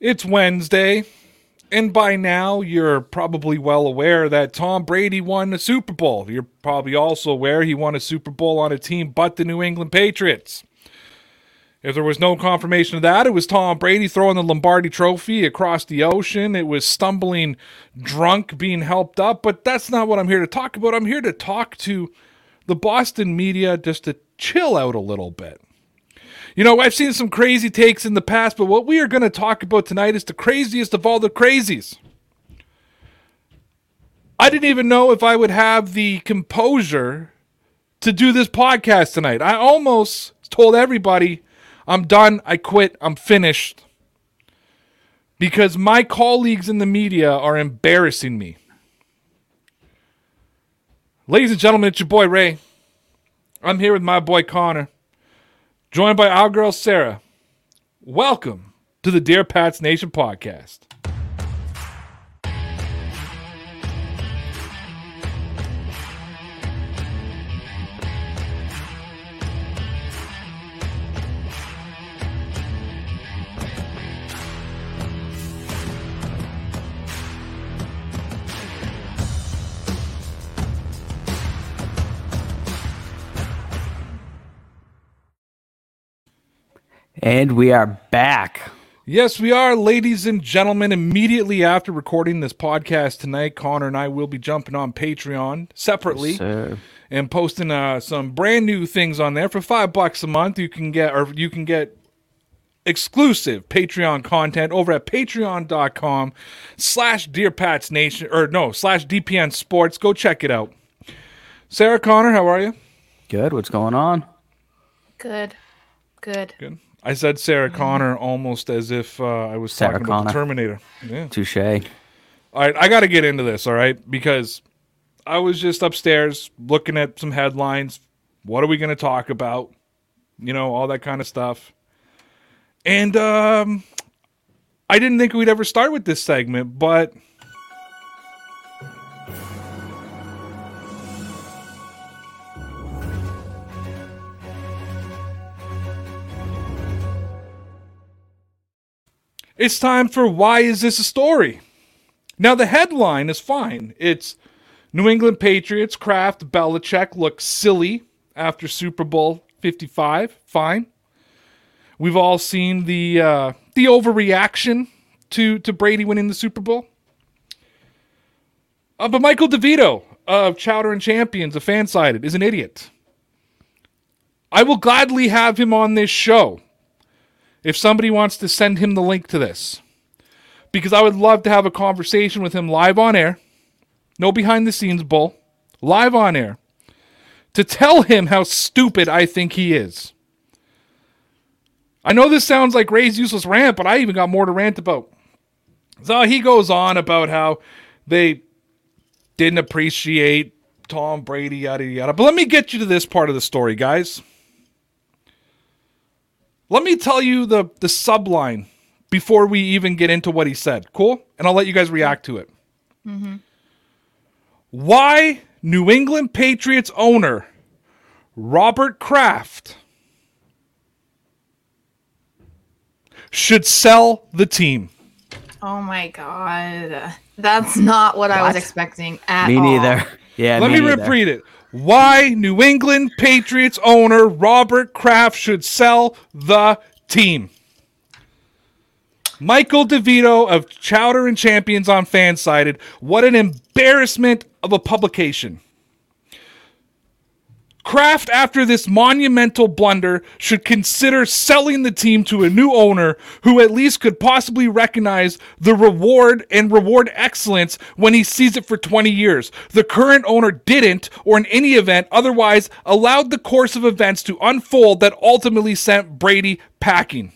It's Wednesday, and by now you're probably well aware that Tom Brady won the Super Bowl. You're probably also aware he won a Super Bowl on a team but the New England Patriots. If there was no confirmation of that, it was Tom Brady throwing the Lombardi trophy across the ocean. It was stumbling drunk being helped up, but that's not what I'm here to talk about. I'm here to talk to the Boston media just to chill out a little bit. You know, I've seen some crazy takes in the past, but what we are going to talk about tonight is the craziest of all the crazies. I didn't even know if I would have the composure to do this podcast tonight. I almost told everybody I'm done, I quit, I'm finished. Because my colleagues in the media are embarrassing me. Ladies and gentlemen, it's your boy Ray. I'm here with my boy Connor joined by our girl Sarah. Welcome to the Dear Pats Nation podcast. And we are back. Yes, we are, ladies and gentlemen. Immediately after recording this podcast tonight, Connor and I will be jumping on Patreon separately Yes, and posting uh, some brand new things on there for five bucks a month. You can get, or you can get exclusive Patreon content over at patreon.com slash Dear Pats Nation, or no, slash DPN Sports. Go check it out. Sarah Connor, how are you? Good. What's going on? Good. Good. Good. I said Sarah Connor almost as if uh, I was Sarah talking about the Terminator. Yeah. Touche. All right, I got to get into this, all right? Because I was just upstairs looking at some headlines. What are we going to talk about? You know, all that kind of stuff. And um I didn't think we'd ever start with this segment, but It's time for Why Is This a Story? Now, the headline is fine. It's New England Patriots, Kraft, Belichick look silly after Super Bowl 55. Fine. We've all seen the uh, the overreaction to, to Brady winning the Super Bowl. Uh, but Michael DeVito of Chowder and Champions, a FanSided, is an idiot. I will gladly have him on this show if somebody wants to send him the link to this because I would love to have a conversation with him live on air. No behind the scenes bull. Live on air. To tell him how stupid I think he is. I know this sounds like Ray's useless rant, but I even got more to rant about. So he goes on about how they didn't appreciate Tom Brady, yada yada. But let me get you to this part of the story, guys. Let me tell you the the subline before we even get into what he said. Cool? And I'll let you guys react to it. Mm-hmm. Why New England Patriots owner Robert Kraft should sell the team. Oh my god. That's not what, I was expecting at Me all. neither. Yeah. Let me neither. repeat it. Why New England Patriots owner Robert Kraft should sell the team. Michael DeVito of Chowder and Champions on Fansided. What an embarrassment of a publication. Kraft, after this monumental blunder, should consider selling the team to a new owner who at least could possibly recognize the reward and reward excellence when he sees it for 20 years. The current owner didn't, or in any event, otherwise allowed the course of events to unfold that ultimately sent Brady packing.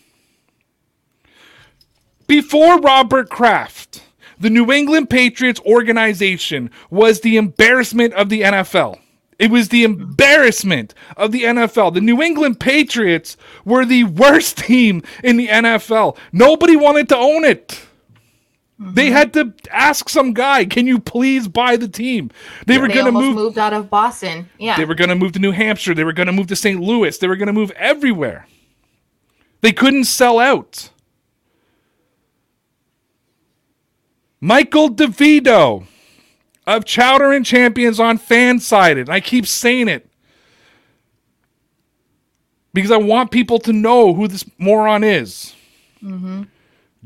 Before Robert Kraft, the New England Patriots organization was the embarrassment of the NFL. It was the embarrassment of the NFL. The New England Patriots were the worst team in the NFL. Nobody wanted to own it. They had to ask some guy, "Can you please buy the team?" They were going to move moved out of Boston. Yeah. they were going to move to New Hampshire. They were going to move to St. Louis. They were going to move everywhere. They couldn't sell out. Michael DeVito of Chowder and Champions on Fansided. I keep saying it because I want people to know who this moron is. Mm-hmm.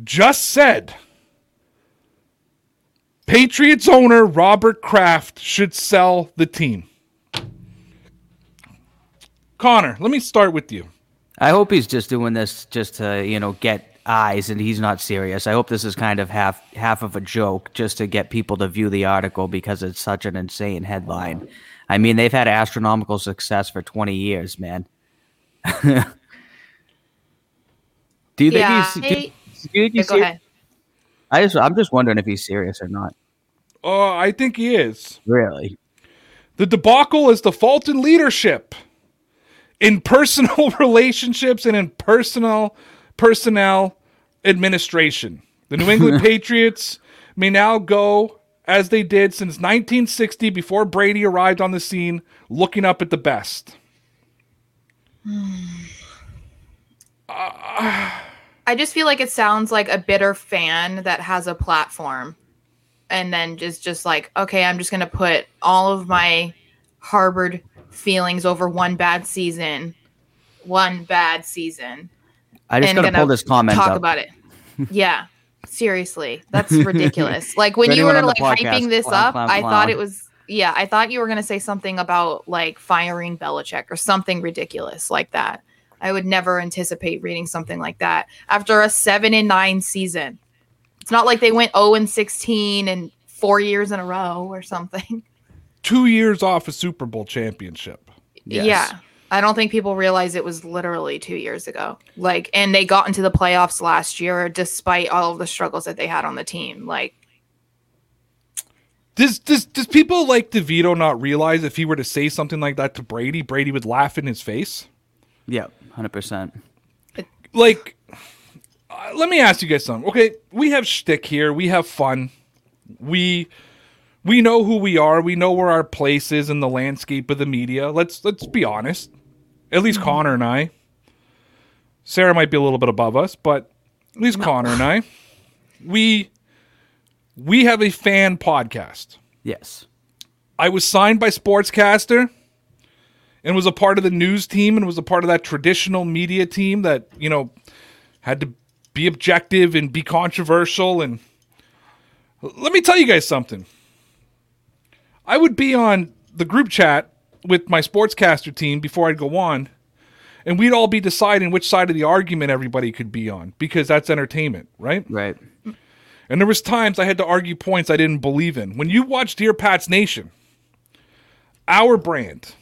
Just said Patriots owner Robert Kraft should sell the team. Connor, let me start with you. I hope he's just doing this just to, you know, get eyes and he's not serious. I hope this is kind of half half of a joke just to get people to view the article because it's such an insane headline. I mean, they've had astronomical success for 20 years, man. do you think Yeah. he's do, I- do you think Yeah, he's go ser- ahead. I just I'm just wondering if he's serious or not. Oh, I think he is. Really? The debacle is the fault in leadership, in personal relationships, and in personal personnel administration. The New England Patriots may now go as they did since 1960 before Brady arrived on the scene, looking up at the best. I just feel like it sounds like a bitter fan that has a platform and then just just like, okay, I'm just going to put all of my harbored feelings over one bad season, one bad season. I just and gotta gonna pull this comment talk up. about it. Yeah. Seriously. That's ridiculous. like when you were like podcast, hyping this clown, up, clown, I thought it was yeah, I thought you were gonna say something about like firing Belichick or something ridiculous like that. I would never anticipate reading something like that after a seven and nine season. It's not like they went 0 and 16 and four years in a row or something. Two years off a Super Bowl championship. Yes. Yeah. I don't think people realize it was literally two years ago. Like, and they got into the playoffs last year despite all of the struggles that they had on the team. Like, Does, does, does people like DeVito not realize if he were to say something like that to Brady, Brady would laugh in his face? Yeah, 100%. like uh, let me ask you guys something okay we have shtick here we have fun we we know who we are we know where our place is in the landscape of the media let's let's be honest at least mm-hmm. connor and i sarah might be a little bit above us but at least connor and i we we have a fan podcast Yes. I was signed by SportsCastr and was a part of the news team and was a part of that traditional media team that, you know, had to be objective and be controversial. And let me tell you guys something. I would be on the group chat with my SportsCastr team before I'd go on, and we'd all be deciding which side of the argument everybody could be on because that's entertainment, right? Right. And there was times I had to argue points I didn't believe in. When you watch Dear Pats Nation, our brand,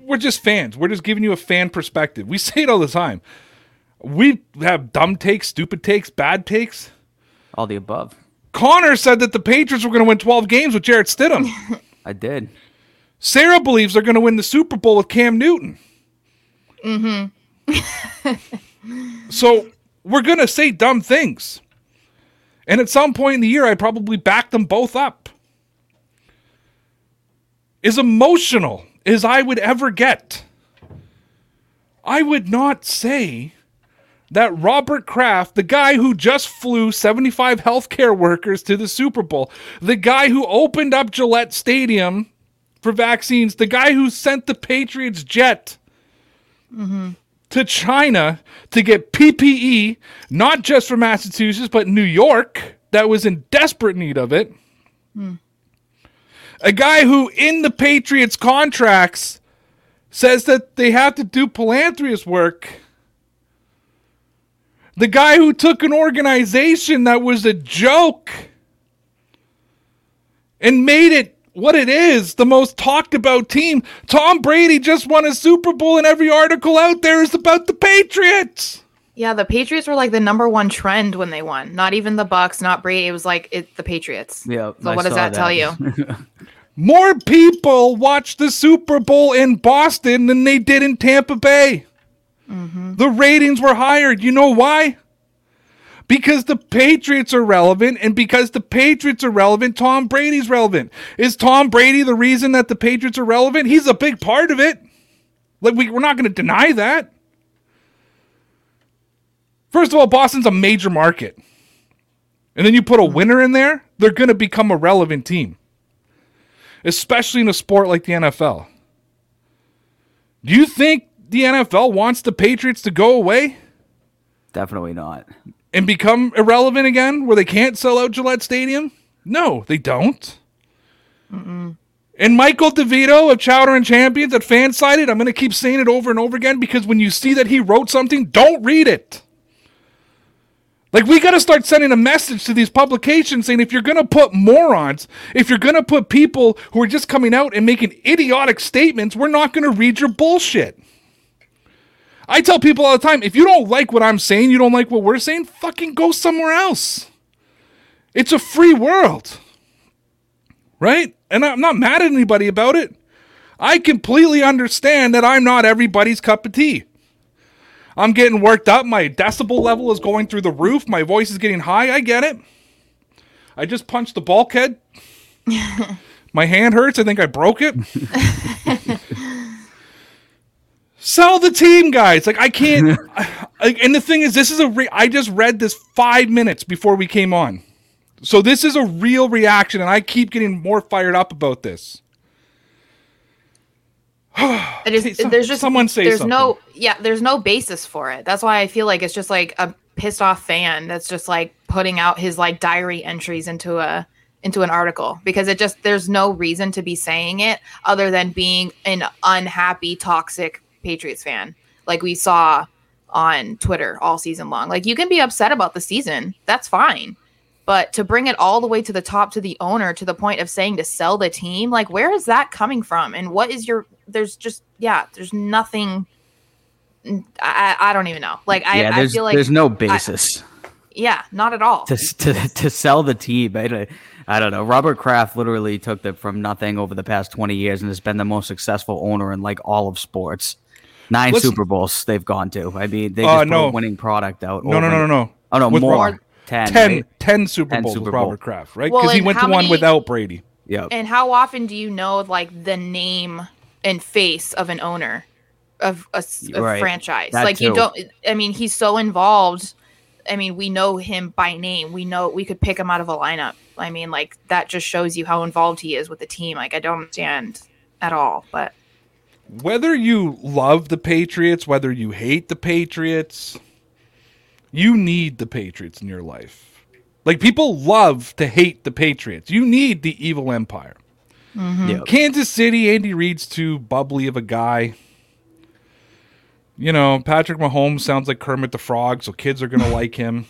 we're just fans. We're just giving you a fan perspective. We say it all the time. We have dumb takes, stupid takes, bad takes. All the above. Connor said that the Patriots were going to win 12 games with Jarrett Stidham. I did. Sarah believes they're going to win the Super Bowl with Cam Newton. Mm-hmm. so we're going to say dumb things. And at some point in the year, I probably back them both up. As emotional as I would ever get, I would not say that Robert Kraft, the guy who just flew 75 healthcare workers to the Super Bowl, the guy who opened up Gillette Stadium for vaccines, the guy who sent the Patriots jet to China to get PPE, not just for Massachusetts, but New York, that was in desperate need of it. A guy who, in the Patriots' contracts, says that they have to do philanthropist work. The guy who took an organization that was a joke and made it what it is the most talked about team. Tom Brady just won a Super Bowl, and every article out there is about the Patriots. yeah, the Patriots were like the number one trend when they won. Not even the Bucks, not Brady. It was like it, the Patriots. Yeah. So I what does saw that, tell you? More people watched the Super Bowl in Boston than they did in Tampa Bay. Mm-hmm. The ratings were higher. You know why? Because the Patriots are relevant, and because the Patriots are relevant, Tom Brady's relevant. Is Tom Brady the reason that the Patriots are relevant? He's a big part of it. Like we, we're not going to deny that. First of all, Boston's a major market. and then you put a hmm. winner in there, they're going to become a relevant team, especially in a sport like the NFL. Do you think the NFL wants the Patriots to go away Definitely not. And become irrelevant again where they can't sell out Gillette Stadium? No, they don't. And Michael DeVito of Chowder and Champions at Fansided, I'm going to keep saying it over and over again because when you see that he wrote something, don't read it. Like, we got to start sending a message to these publications saying if you're going to put morons, if you're going to put people who are just coming out and making idiotic statements, we're not going to read your bullshit. I tell people all the time if you don't like what I'm saying, you don't like what we're saying, fucking go somewhere else. It's a free world. Right? And I'm not mad at anybody about it. I completely understand that I'm not everybody's cup of tea. I'm getting worked up. My decibel level is going through the roof. My voice is getting high. I get it. I just punched the bulkhead. My hand hurts. I think I broke it. Sell the team, guys. Like I can't. like, and the thing is, this is a. Re- I just read this five minutes before we came on, so this is a real reaction, and I keep getting more fired up about this. It is, Hey, some- there's just someone say there's no yeah there's no basis for it. That's why I feel like it's just like a pissed off fan that's just like putting out his like diary entries into a into an article because it just there's no reason to be saying it other than being an unhappy toxic Patriots fan like we saw on Twitter all season long. Like you can be upset about the season, that's fine. But to bring it all the way to the top to the owner to the point of saying to sell the team, like where is that coming from? And what is your there's just yeah, there's nothing I, I don't even know. Like I, yeah, I feel like there's no basis yeah, not at all. to, to to sell the team. I don't, I don't know. Robert Kraft literally took them from nothing over the past 20 years and has been the most successful owner in like all of sports. Nine Listen- Super Bowls they've gone to. I mean, they Uh, just put no. a winning product out. No, no, no, no, no. Oh no, With more. Ro- 10. 10, right? 10 Super 10 Bowls Super with Bowl. Robert Kraft, right? Well, Because he went to how one without Brady. Yep. And how often do you know like the name and face of an owner of a, s- a Right. franchise? That like you don't. I mean, he's so involved. I mean, we know him by name. We know we could pick him out of a lineup. I mean, like that just shows you how involved he is with the team. Like I don't understand at all. But Whether you love the Patriots, whether you hate the Patriots, you need the Patriots in your life. Like people love to hate the Patriots. You need the evil empire. Mm-hmm. Yep. Kansas City, Andy Reid's too bubbly of a guy. You know, Patrick Mahomes sounds like Kermit the Frog, so kids are gonna like him.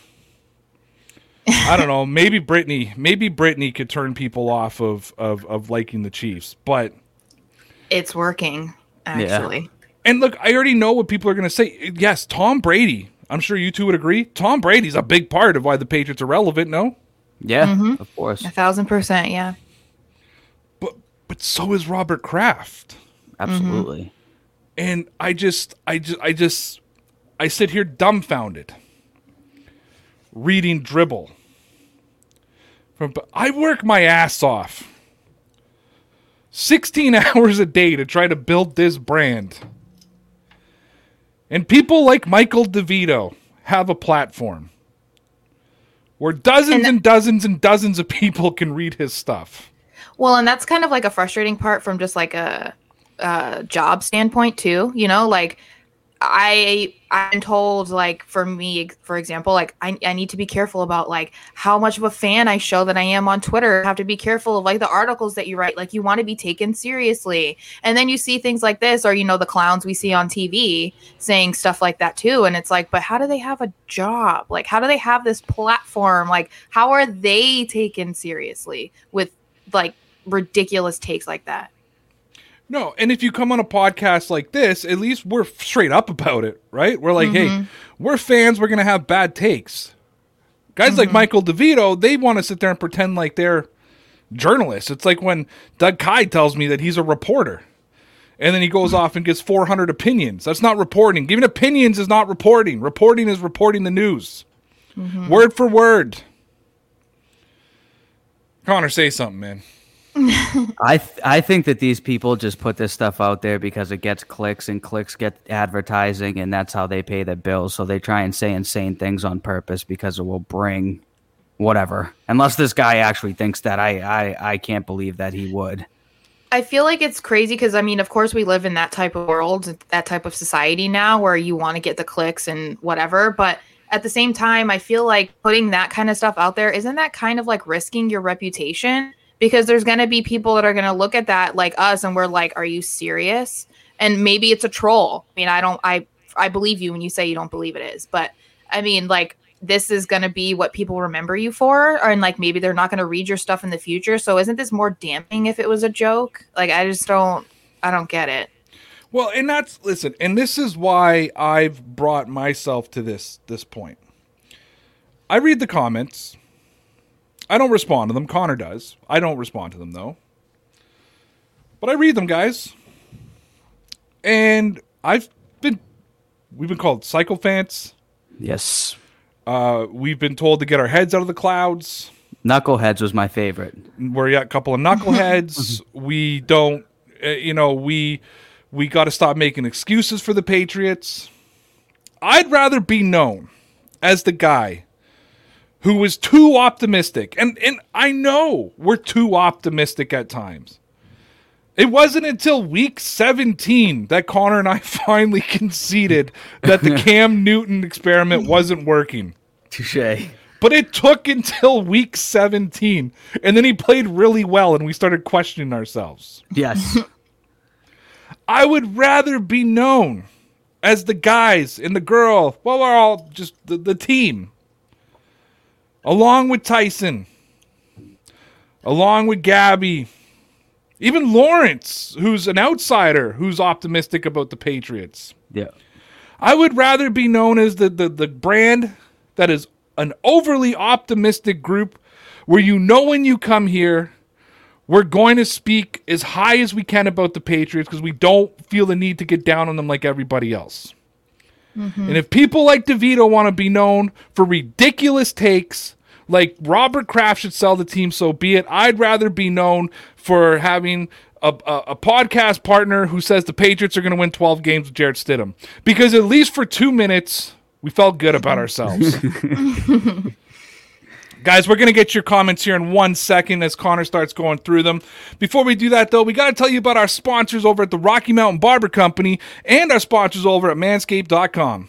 I don't know. Maybe Brittany, maybe Brittany could turn people off of of of liking the Chiefs, but it's working actually. and look, I already know what people are gonna say. Yes, Tom Brady. I'm sure you two would agree. Tom Brady's a big part of why the Patriots are relevant. No, Yeah, Mm-hmm. of course. A thousand percent. Yeah. but but so is Robert Kraft. Absolutely. and I just, I just, I just, I sit here dumbfounded, reading dribble. From, I work my ass off, sixteen hours a day to try to build this brand, and people like Michael DeVito have a platform where dozens And- and dozens and dozens of people can read his stuff. Well, and that's kind of like a frustrating part from just like a, a job standpoint too. You know, like I I'm told like for me, for example, like I, I need to be careful about like how much of a fan I show that I am on Twitter. I have to be careful of like the articles that you write. Like you want to be taken seriously. And then you see things like this, or you know, the clowns we see on TV saying stuff like that too. And it's like, but how do they have a job? Like how do they have this platform? Like how are they taken seriously with like ridiculous takes like that? No, and if you come on a podcast like this, at least we're straight up about it, right? We're like, hey, mm-hmm. we're fans, we're going to have bad takes. Guys like mm-hmm. Michael DeVito, they want to sit there and pretend like they're journalists. It's like when Doug Kyed tells me that he's a reporter. And then he goes off and gets 400 opinions. That's not reporting. Giving opinions is not reporting. Reporting is reporting the news. Mm-hmm. Word for word. Connor, say something, man. I th- I think that these people just put this stuff out there because it gets clicks and clicks get advertising and that's how they pay their bills. So they try and say insane things on purpose because it will bring whatever. Unless this guy actually thinks that, I I, I can't believe that he would. I feel like it's crazy because I mean, of course, we live in that type of world, that type of society now where you want to get the clicks and whatever. But at the same time, I feel like putting that kind of stuff out there isn't that kind of like risking your reputation? Because there's going to be people that are going to look at that like us and we're like, are you serious? And maybe it's a troll. I mean, I don't, I, I believe you when you say you don't believe it is, but I mean, like, this is going to be what people remember you for or, and like maybe they're not going to read your stuff in the future so isn't this more damning if it was a joke like i just don't i don't get it Well, and that's listen, and this is why I've brought myself to this this point. I read the comments. I don't respond to them. Connor does. I don't respond to them though. But I read them, guys. And I've been we've been called sycophants. Yes. Uh, we've been told to get our heads out of the clouds. Knuckleheads was my favorite. we're a couple of knuckleheads. we don't, uh, you know, we we got to stop making excuses for the Patriots. I'd rather be known as the guy who was too optimistic, and and I know we're too optimistic at times. It wasn't until week 17 that Connor and I finally conceded that the Cam Newton experiment wasn't working. Touche. But it took until week 17. And then he played really well and we started questioning ourselves. Yes. I would rather be known as the guys and the girl. Well, we're all just the, the team. Along with Tyson. Along with Gabby. Even Lawrence, who's an outsider who's optimistic about the Patriots. yeah. I would rather be known as the, the, the brand that is an overly optimistic group where you know when you come here, we're going to speak as high as we can about the Patriots because we don't feel the need to get down on them like everybody else. Mm-hmm. And if people like DeVito want to be known for ridiculous takes, like Robert Kraft should sell the team, so be it. I'd rather be known for having a, a, a podcast partner who says the Patriots are going to win 12 games with Jarrett Stidham. Because at least for two minutes, we felt good about ourselves. Guys, we're going to get your comments here in one second as Connor starts going through them. Before we do that, though, we got to tell you about our sponsors over at the Rocky Mountain Barber Company and our sponsors over at manscaped.com.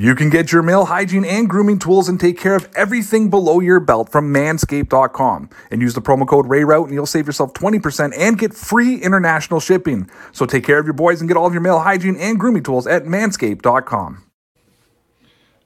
You can get your male hygiene and grooming tools and take care of everything below your belt from manscaped.com. And use the promo code RAYROUTE and you'll save yourself 20% and get free international shipping. So take care of your boys and get all of your male hygiene and grooming tools at manscaped.com.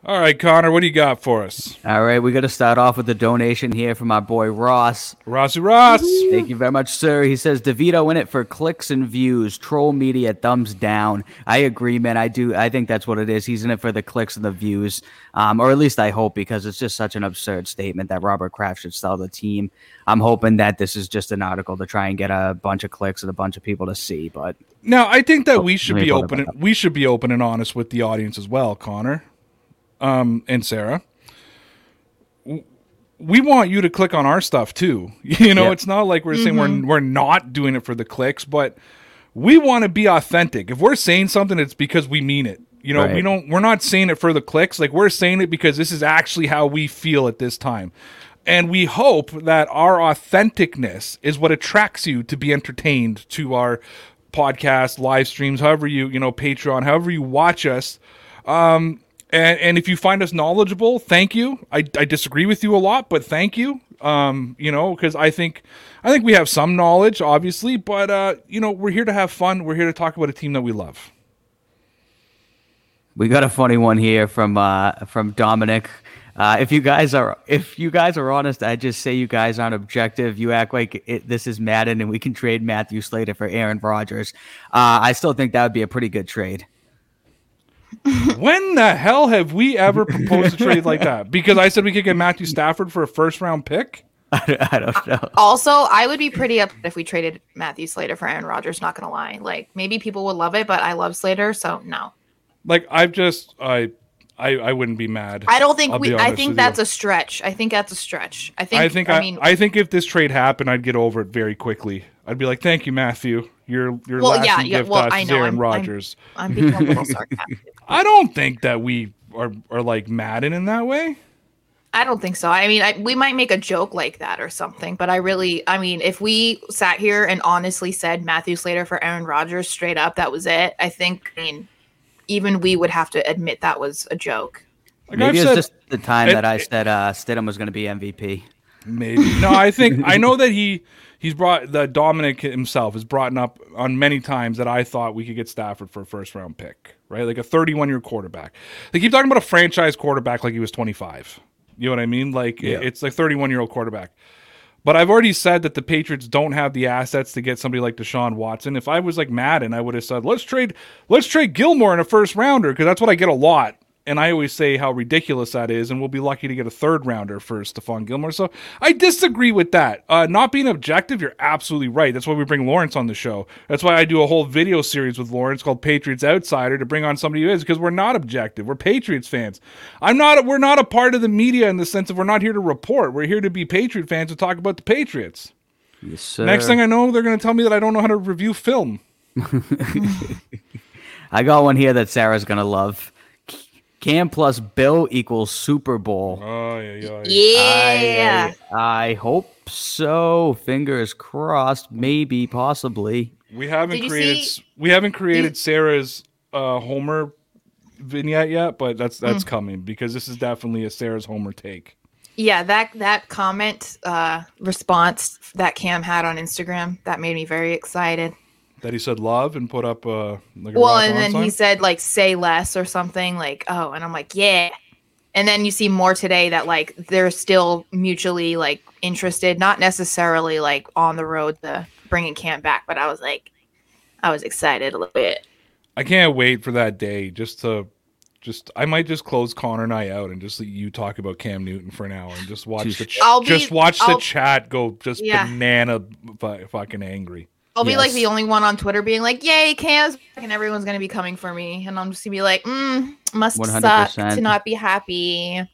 All right, Connor, what do you got for us? All right, we got to start off with a donation here from our boy Ross. Rossi Ross. Thank you very much, sir. He says DeVito in it for clicks and views. Troll media thumbs down. I agree, man. I do. I think that's what it is. He's in it for the clicks and the views, um, or at least I hope, because it's just such an absurd statement that Robert Kraft should sell the team. I'm hoping that this is just an article to try and get a bunch of clicks and a bunch of people to see. But Now, I think that we should be open. We should be open and honest with the audience as well, Connor, um, and Sarah. We want you to click on our stuff too. You know, Yeah. it's not like we're saying we're we're not doing it for the clicks, but we want to be authentic. If we're saying something, it's because we mean it. You know, we don't. We're not saying it for the clicks. Like we're saying it because this is actually how we feel at this time. And we hope that our authenticness is what attracts you to be entertained to our podcast, live streams, however you, you know, Patreon, however you watch us. Um, and, and if you find us knowledgeable, thank you. I, I disagree with you a lot, but thank you. Um, you know, because I think I think we have some knowledge, obviously, but uh, you know, we're here to have fun. We're here to talk about a team that we love. We got a funny one here from uh, from Dominic. Uh, if you guys are if you guys are honest, I just say you guys aren't objective. You act like it, this is Madden and we can trade Matthew Slater for Aaron Rodgers. Uh, I still think that would be a pretty good trade. When the hell have we ever proposed a trade like that? Because I said we could get Matthew Stafford for a first round pick. I don't know. Also, I would be pretty upset if we traded Matthew Slater for Aaron Rodgers. Not gonna lie, like maybe people would love it, but I love Slater, so no. Like I've just I I, I wouldn't be mad. I don't think I'll we. I think that's you. a stretch. I think that's a stretch. I think. I think I, I I, think if this trade happened, I'd get over it very quickly. I'd be like, "Thank you, Matthew. Your your Well, lasting yeah, yeah, gift well, to I know, Aaron I'm- I'm- Rodgers." I'm being a little sarcastic. I don't think that we are are like Madden in that way. I don't think so. I mean, I, we might make a joke like that or something, but I really, I mean, if we sat here and honestly said Matthew Slater for Aaron Rodgers straight up, that was it. I think, I mean, even we would have to admit that was a joke. Like Maybe I've it's said- just the time it- that I it- said uh, Stidham was going to be MVP. Maybe no. I think I know that he he's brought the Dominic himself has brought up on many times that I thought we could get Stafford for a first round pick, right? Like a 31 year quarterback. They keep talking about a franchise quarterback like he was 25. You know what I mean? Like Yeah. it's like 31 year old quarterback. But I've already said that the Patriots don't have the assets to get somebody like Deshaun Watson. If I was like Madden, I would have said, let's trade, let's trade Gilmore in a first rounder because that's what I get a lot. And I always say how ridiculous that is, and we'll be lucky to get a third rounder for Stephon Gilmore. So I disagree with that. Uh, not being objective, you're absolutely right. That's why we bring Lawrence on the show. That's why I do a whole video series with Lawrence called Patriots Outsider to bring on somebody who is because we're not objective. We're Patriots fans. I'm not. We're not a part of the media in the sense of we're not here to report. We're here to be Patriot fans and talk about the Patriots. Yes, sir. Next thing I know, they're going to tell me that I don't know how to review film. I got one here that Sarah's going to love. Cam plus Bill equals Super Bowl. Oh yeah, yeah. Yeah. I, I hope so. Fingers crossed. Maybe, possibly. We haven't Did created see- we haven't created Sarah's uh, Homer vignette yet, but that's Hmm. that's coming because this is definitely a Sarah's Homer take. Yeah, that that comment uh response that Cam had on Instagram that made me very excited. That he said love and put up uh, like a Well, and then sign? he said like say less or something like oh, and I'm like yeah. And then you see more today that like they're still mutually like interested, not necessarily like on the road to bringing Cam back, but I was like, I was excited a little bit. I can't wait for that day just to just I might just close Connor and I out and just let you talk about Cam Newton for an hour and just watch the ch- I'll be- just watch the I'll- chat go just Yeah. banana fu- fucking angry. I'll be like the only one on Twitter being like, "Yay, Cam's back," and everyone's gonna be coming for me, and I'm just gonna be like, mm, "Must suck 100%. to not be happy."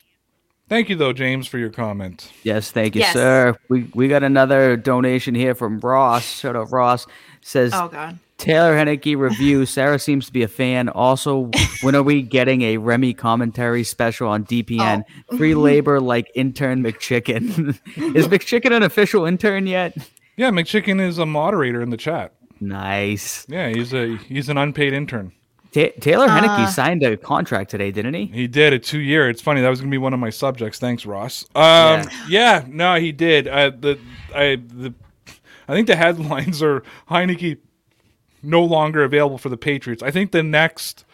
Thank you though, James, for your comment. Yes, thank you, Yes. sir. We we got another donation here from Ross. Shout out Ross. Says Oh God. Taylor Heinicke review. Sarah seems to be a fan. Also, when are we getting a Remy commentary special on DPN? Oh. Free labor like intern McChicken. Is McChicken an official intern yet? Yeah, McChicken is a moderator in the chat. Nice. Yeah, he's a he's an unpaid intern. Ta- Taylor Heinicke Uh. signed a contract today, didn't he? He did a two year. It's funny that was gonna be one of my subjects. Thanks, Ross. Um, yeah. no, he did. Uh, the I the I think the headlines are Heinicke no longer available for the Patriots. I think the next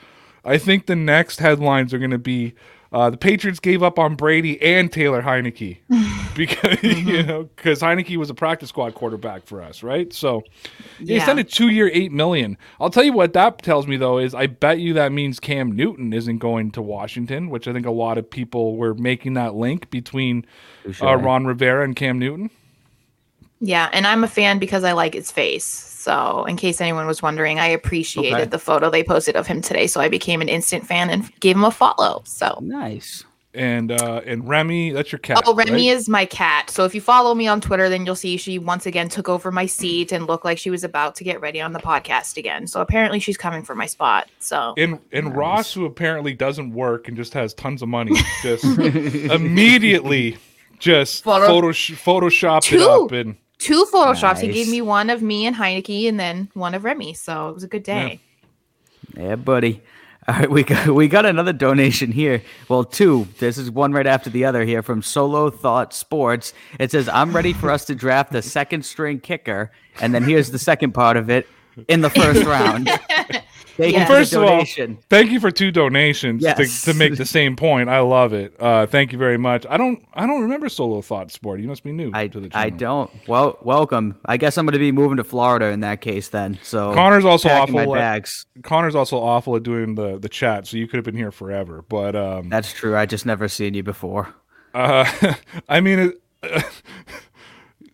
I think the next headlines are gonna be uh, the Patriots gave up on Brady and Taylor Heinicke because you know because Heinicke was a practice squad quarterback for us, right? So he Yeah. signed a two year eight million. I'll tell you what that tells me though is I bet you that means Cam Newton isn't going to Washington, which I think a lot of people were making that link between uh, Ron Rivera and Cam Newton. Yeah, and I'm a fan because I like his face. So, in case anyone was wondering, I appreciated Okay. the photo they posted of him today. So I became an instant fan and gave him a follow. So. Nice. And uh, and Remy, that's your cat. Oh, Remy right? is my cat. So if you follow me on Twitter, then you'll see she once again took over my seat and looked like she was about to get ready on the podcast again. So apparently she's coming for my spot. So and and Ross, who apparently doesn't work and just has tons of money, just immediately just Photo- photo photoshopped it up and two photoshops. He gave me one of me and Heinicke, and then one of Remy. So it was a good day. Yeah, buddy. All right, we got we got another donation here. Well, two. This is one right after the other here from Solo Thought Sports. It says, "I'm ready for us to draft the second string kicker," and then here's the second part of it in the first round. Thank Well, you for First of all, thank you for two donations Yes. to, to make the same point. I love it. Uh, thank you very much. I don't I don't remember Solo Thought Sport. You must be new I, to the I don't. Well, welcome. I guess I'm going to be moving to Florida in that case then. So Connor's also awful my at- bags. Connor's also awful at doing the the chat, so you could have been here forever. But um, That's true. I just never seen you before. uh, I mean, it,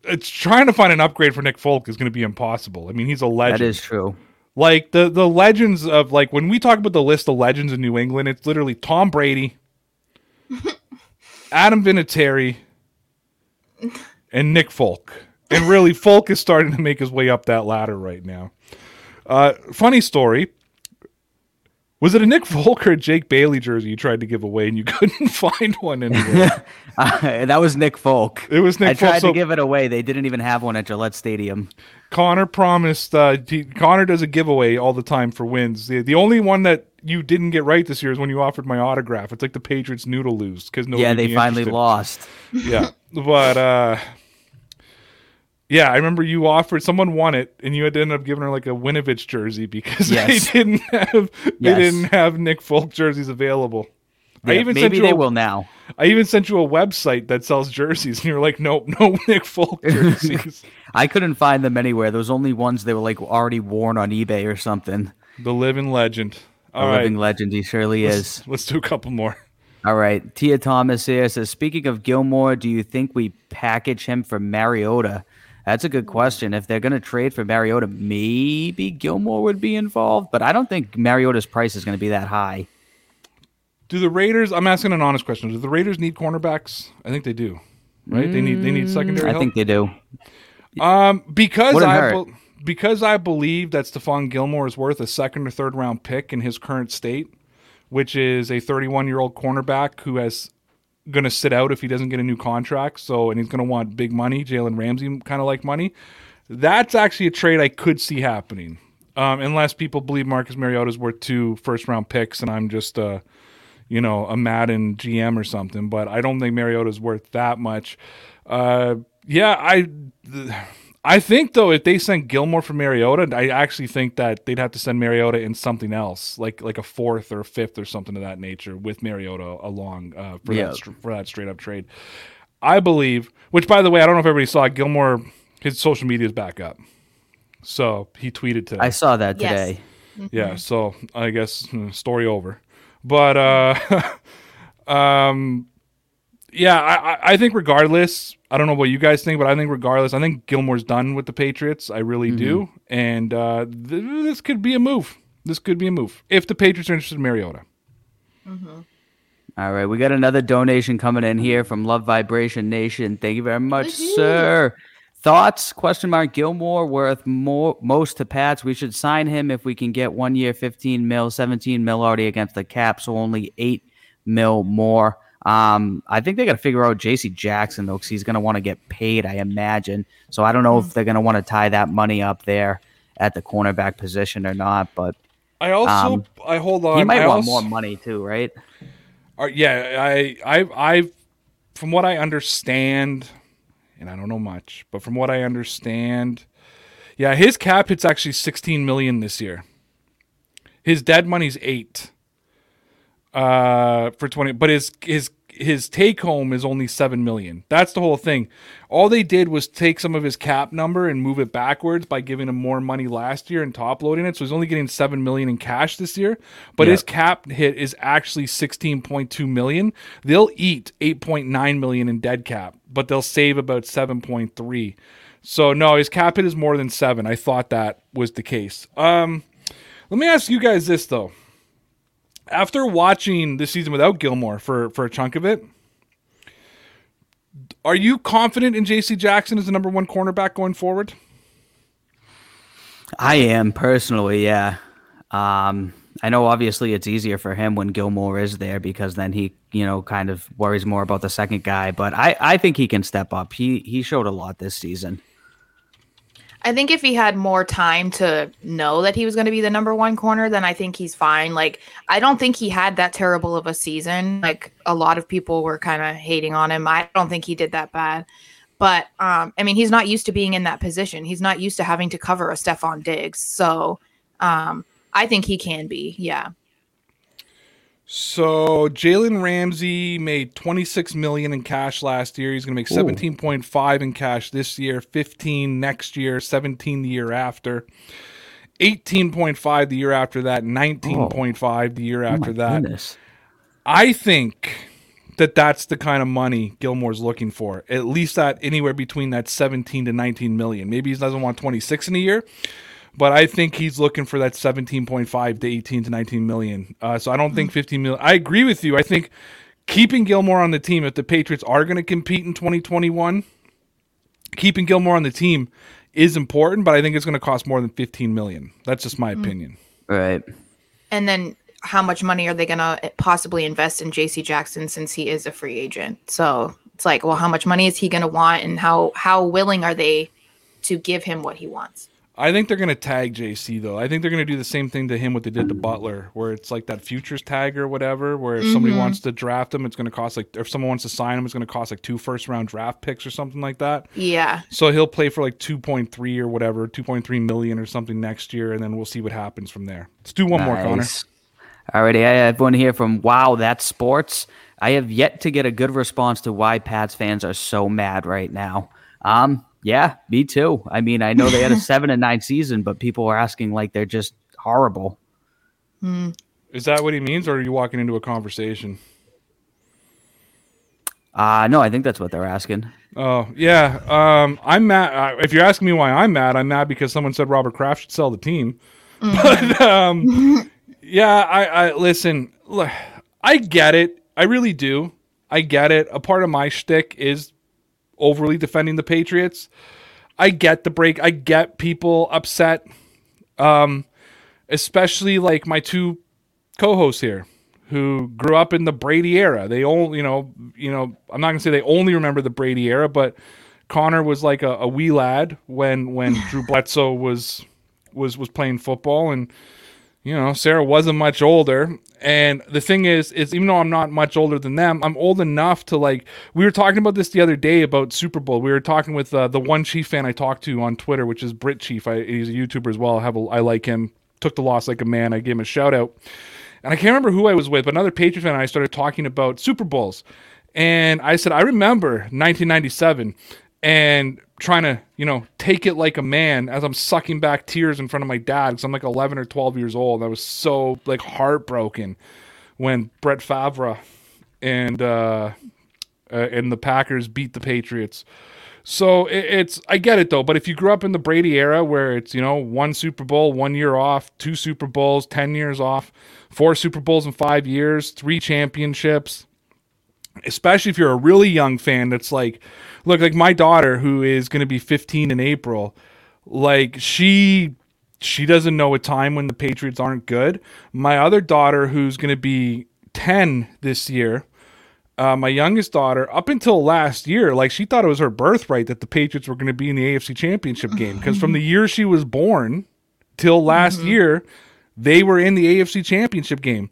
it's trying to find an upgrade for Nick Folk is going to be impossible. I mean, he's a legend. That is true. Like the the legends of like when we talk about the list of legends in New England, it's literally Tom Brady, Adam Vinatieri, and Nick Folk. And really, Folk is starting to make his way up that ladder right now. Uh, funny story. Was it a Nick Folk or a Jake Bailey jersey you tried to give away and you couldn't find one anywhere? Uh, that was Nick Folk. It was Nick I Folk, tried so- to give it away. They didn't even have one at Gillette Stadium. Connor promised. Uh, he, Connor does a giveaway all the time for wins. The, the only one that you didn't get right this year is when you offered my autograph. It's like the Patriots noodle lose because no. yeah, they finally lost. Yeah, but uh, yeah, I remember you offered. Someone won it, and you had to end up giving her like a Winovich jersey because Yes. they didn't have they Yes. didn't have Nick Folk jerseys available. I Yeah, even sent maybe you they a, will now. I even sent you a website that sells jerseys, and you're like, nope, no Nick Folk jerseys. I couldn't find them anywhere. There was only ones that were like already worn on eBay or something. the living legend. All right, living legend, he surely is. let's do a couple more. All right. Tia Thomas here says, speaking of Gilmore, do you think we package him for Mariota? That's a good question. If they're going to trade for Mariota, maybe Gilmore would be involved, but I don't think Mariota's price is going to be that high. Do the Raiders? I'm asking an honest question. Do the Raiders need cornerbacks? I think they do. Right? they need they need secondary. I help? think they do. Um, because Wouldn't I be- because I believe that Stephon Gilmore is worth a second or third round pick in his current state, which is a 31 year old cornerback who has going to sit out if he doesn't get a new contract. So and he's going to want big money, Jalen Ramsey kind of like money. That's actually a trade I could see happening, um, unless people believe Marcus Mariota is worth two first round picks, and I'm just uh, you know, a Madden GM or something. But I don't think Mariota's worth that much. Uh, yeah, I, I think though if they sent Gilmore for Mariota, I actually think that they'd have to send Mariota in something else, like like a fourth or a fifth or something of that nature with Mariota along uh, for Yeah. that for that straight up trade. I believe, which by the way, I don't know if everybody saw it, Gilmore. His social media is back up, so he tweeted today. I saw that Yes. today. Yeah, so I guess mm, story over. But uh um yeah, I, I- I think regardless, I don't know what you guys think, but I think regardless, I think Gilmore's done with the Patriots. I really do. And uh th- this could be a move. This could be a move. If the Patriots are interested in Mariota. All right, we got another donation coming in here from Love Vibration Nation. Thank you very much, sir. Thoughts? Question mark. Gilmore worth more most to Pats. We should sign him if we can get one year, fifteen mil, seventeen mil already against the cap, so only eight mil more. Um, I think they got to figure out J.C. Jackson though, because he's going to want to get paid. I imagine. So I don't know if they're going to want to tie that money up there at the cornerback position or not. But I also Um, I hold on. he might I want also- more money too, right? Uh, yeah, I, I, I, from what I understand, and I don't know much, but from what I understand, yeah, his cap hit's actually 16 million this year. His dead money's eight. Uh, for 20, but his his his take home is only 7 million. That's the whole thing. All they did was take some of his cap number and move it backwards by giving him more money last year and top loading it. So he's only getting 7 million in cash this year, but Yeah. his cap hit is actually 16.2 million. They'll eat 8.9 million in dead cap, but they'll save about 7.3. So no, his cap hit is more than 7. I thought that was the case. Um let me ask you guys this though after watching this season without Gilmore for for a chunk of it, are you confident in J.C. Jackson as the number one cornerback going forward? I am personally, yeah. Um, I know obviously it's easier for him when Gilmore is there because then he, you know, kind of worries more about the second guy. But I, I think he can step up. He he showed a lot this season. I think if he had more time to know that he was going to be the number one corner, then I think he's fine. Like, I don't think he had that terrible of a season. Like, a lot of people were kind of hating on him. I don't think he did that bad. But, um, I mean, he's not used to being in that position. He's not used to having to cover a Stefon Diggs. So, um, I think he can be. Yeah. So Jalen Ramsey made 26 million in cash last year. He's going to make 17.5 in cash this year, 15 next year, 17 the year after, 18.5 the year after that, 19.5 the year oh, after that. Goodness. I think that that's the kind of money Gilmore's looking for. At least that anywhere between that 17 to 19 million. Maybe he doesn't want 26 in a year, but I think he's looking for that 17.5 to 18 to 19 million. Uh, so I don't think 15 million. I agree with you. I think keeping Gilmore on the team, if the Patriots are going to compete in 2021, keeping Gilmore on the team is important, but I think it's going to cost more than 15 million. That's just my opinion. Right. And then how much money are they going to possibly invest in JC Jackson since he is a free agent? So it's like, well, how much money is he going to want and how how willing are they to give him what he wants? I think they're going to tag JC though. I think they're going to do the same thing to him what they did to Butler, where it's like that futures tag or whatever. Where if somebody wants to draft him, it's going to cost like if someone wants to sign him, it's going to cost like two first round draft picks or something like that. Yeah. So he'll play for like two point three or whatever, two point three million or something next year, and then we'll see what happens from there. Let's do one more, Connor. Nice. Alrighty, I have one here from Wow, that's sports. I have yet to get a good response to why Pats fans are so mad right now. Um, yeah, me too. I mean, I know they had a seven and nine season, but people are asking like they're just horrible. Is that what he means, or are you walking into a conversation? Uh no, I think that's what they're asking. Oh yeah, um, I'm mad. Uh, if you're asking me why I'm mad, I'm mad because someone said Robert Kraft should sell the team. But um, yeah, I, I listen. look, I get it. I really do. I get it. A part of my shtick is overly defending the Patriots. I get the break. I get people upset. Um, especially like my two co-hosts here who grew up in the Brady era. They only, you know, you know, I'm not gonna say they only remember the Brady era, but Connor was like a, a wee lad when when Drew Bledsoe was was was playing football, and you know, Sarah wasn't much older. And the thing is, is even though I'm not much older than them, I'm old enough to like. We were talking about this the other day about Super Bowl. We were talking with uh, the one Chief fan I talked to on Twitter, which is Brit Chief. I, he's a YouTuber as well. I have a, I like him. Took the loss like a man. I gave him a shout out. And I can't remember who I was with, but another Patriot fan and I started talking about Super Bowls. And I said, I remember 1997 and trying to, you know, take it like a man as I'm sucking back tears in front of my dad because I'm like 11 or 12 years old. I was so like heartbroken when Brett Favre and uh, uh, and the Packers beat the Patriots. So it, it's I get it though, but if you grew up in the Brady era where it's you know one Super Bowl, one year off, two Super Bowls, ten years off, four Super Bowls in five years, three championships, especially if you're a really young fan that's like look like my daughter who is going to be 15 in April like she she doesn't know a time when the Patriots aren't good. My other daughter who's going to be 10 this year uh, my youngest daughter up until last year like she thought it was her birthright that the Patriots were going to be in the AFC championship game because from the year she was born till last year they were in the AFC championship game.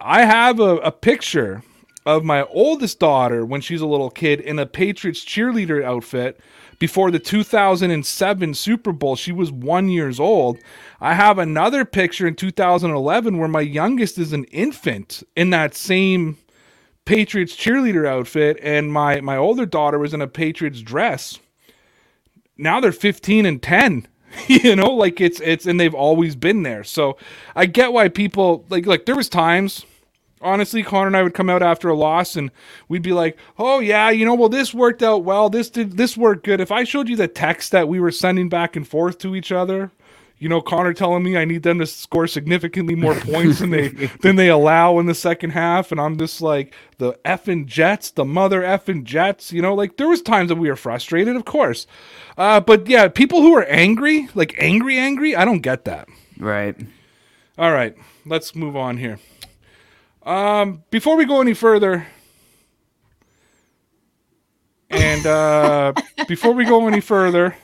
I have a, a picture of my oldest daughter when she's a little kid in a Patriots cheerleader outfit before the 2007 Super Bowl. She was one years old. I have another picture in 2011 where my youngest is an infant in that same Patriots cheerleader outfit, and my my older daughter was in a Patriots dress. Now they're 15 and 10. you know, like it's it's and they've always been there. So I get why people like like there was times honestly, Connor and I would come out after a loss and we'd be like, "Oh yeah, you know, well this worked out well. This did this worked good." If I showed you the text that we were sending back and forth to each other, you know, Connor telling me I need them to score significantly more points than they than they allow in the second half, and I'm just like the effing Jets, the mother effing Jets. You know, like there was times that we were frustrated, of course, uh, but yeah, people who are angry, like angry, angry, I don't get that. Right. All right, let's move on here. Um, before we go any further, and uh, before we go any further,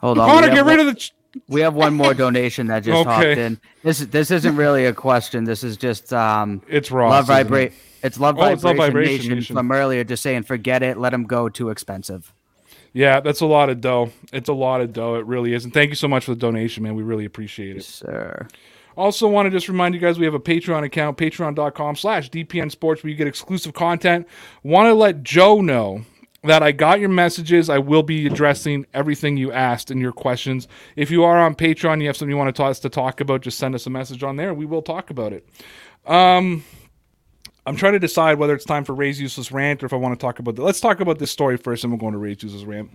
Hold on. Connor, we, get have rid one, of the. Ch- we have one more donation that just hopped in. This this isn't really a question. This is just um it's Ross. love isn't vibrate. It's love Oh, it's vibration, Love Vibration nation, Nation. from earlier. Just saying, forget it. Let them go. Too expensive. Yeah, that's a lot of dough. It's a lot of dough. It really is. And thank you so much for the donation, man. We really appreciate it. Sir. Also, want to just remind you guys we have a Patreon account, patreon.com slash DPN Sports, where you get exclusive content. Want to let Joe know that I got your messages. I will be addressing everything you asked and your questions. If you are on Patreon, you have something you want to us to talk about, just send us a message on there. We will talk about it. Um, I'm trying to decide whether it's time for Ray's Useless Rant or if I want to talk about the. Let's talk about this story first, and we'll go into Ray's Useless Rant.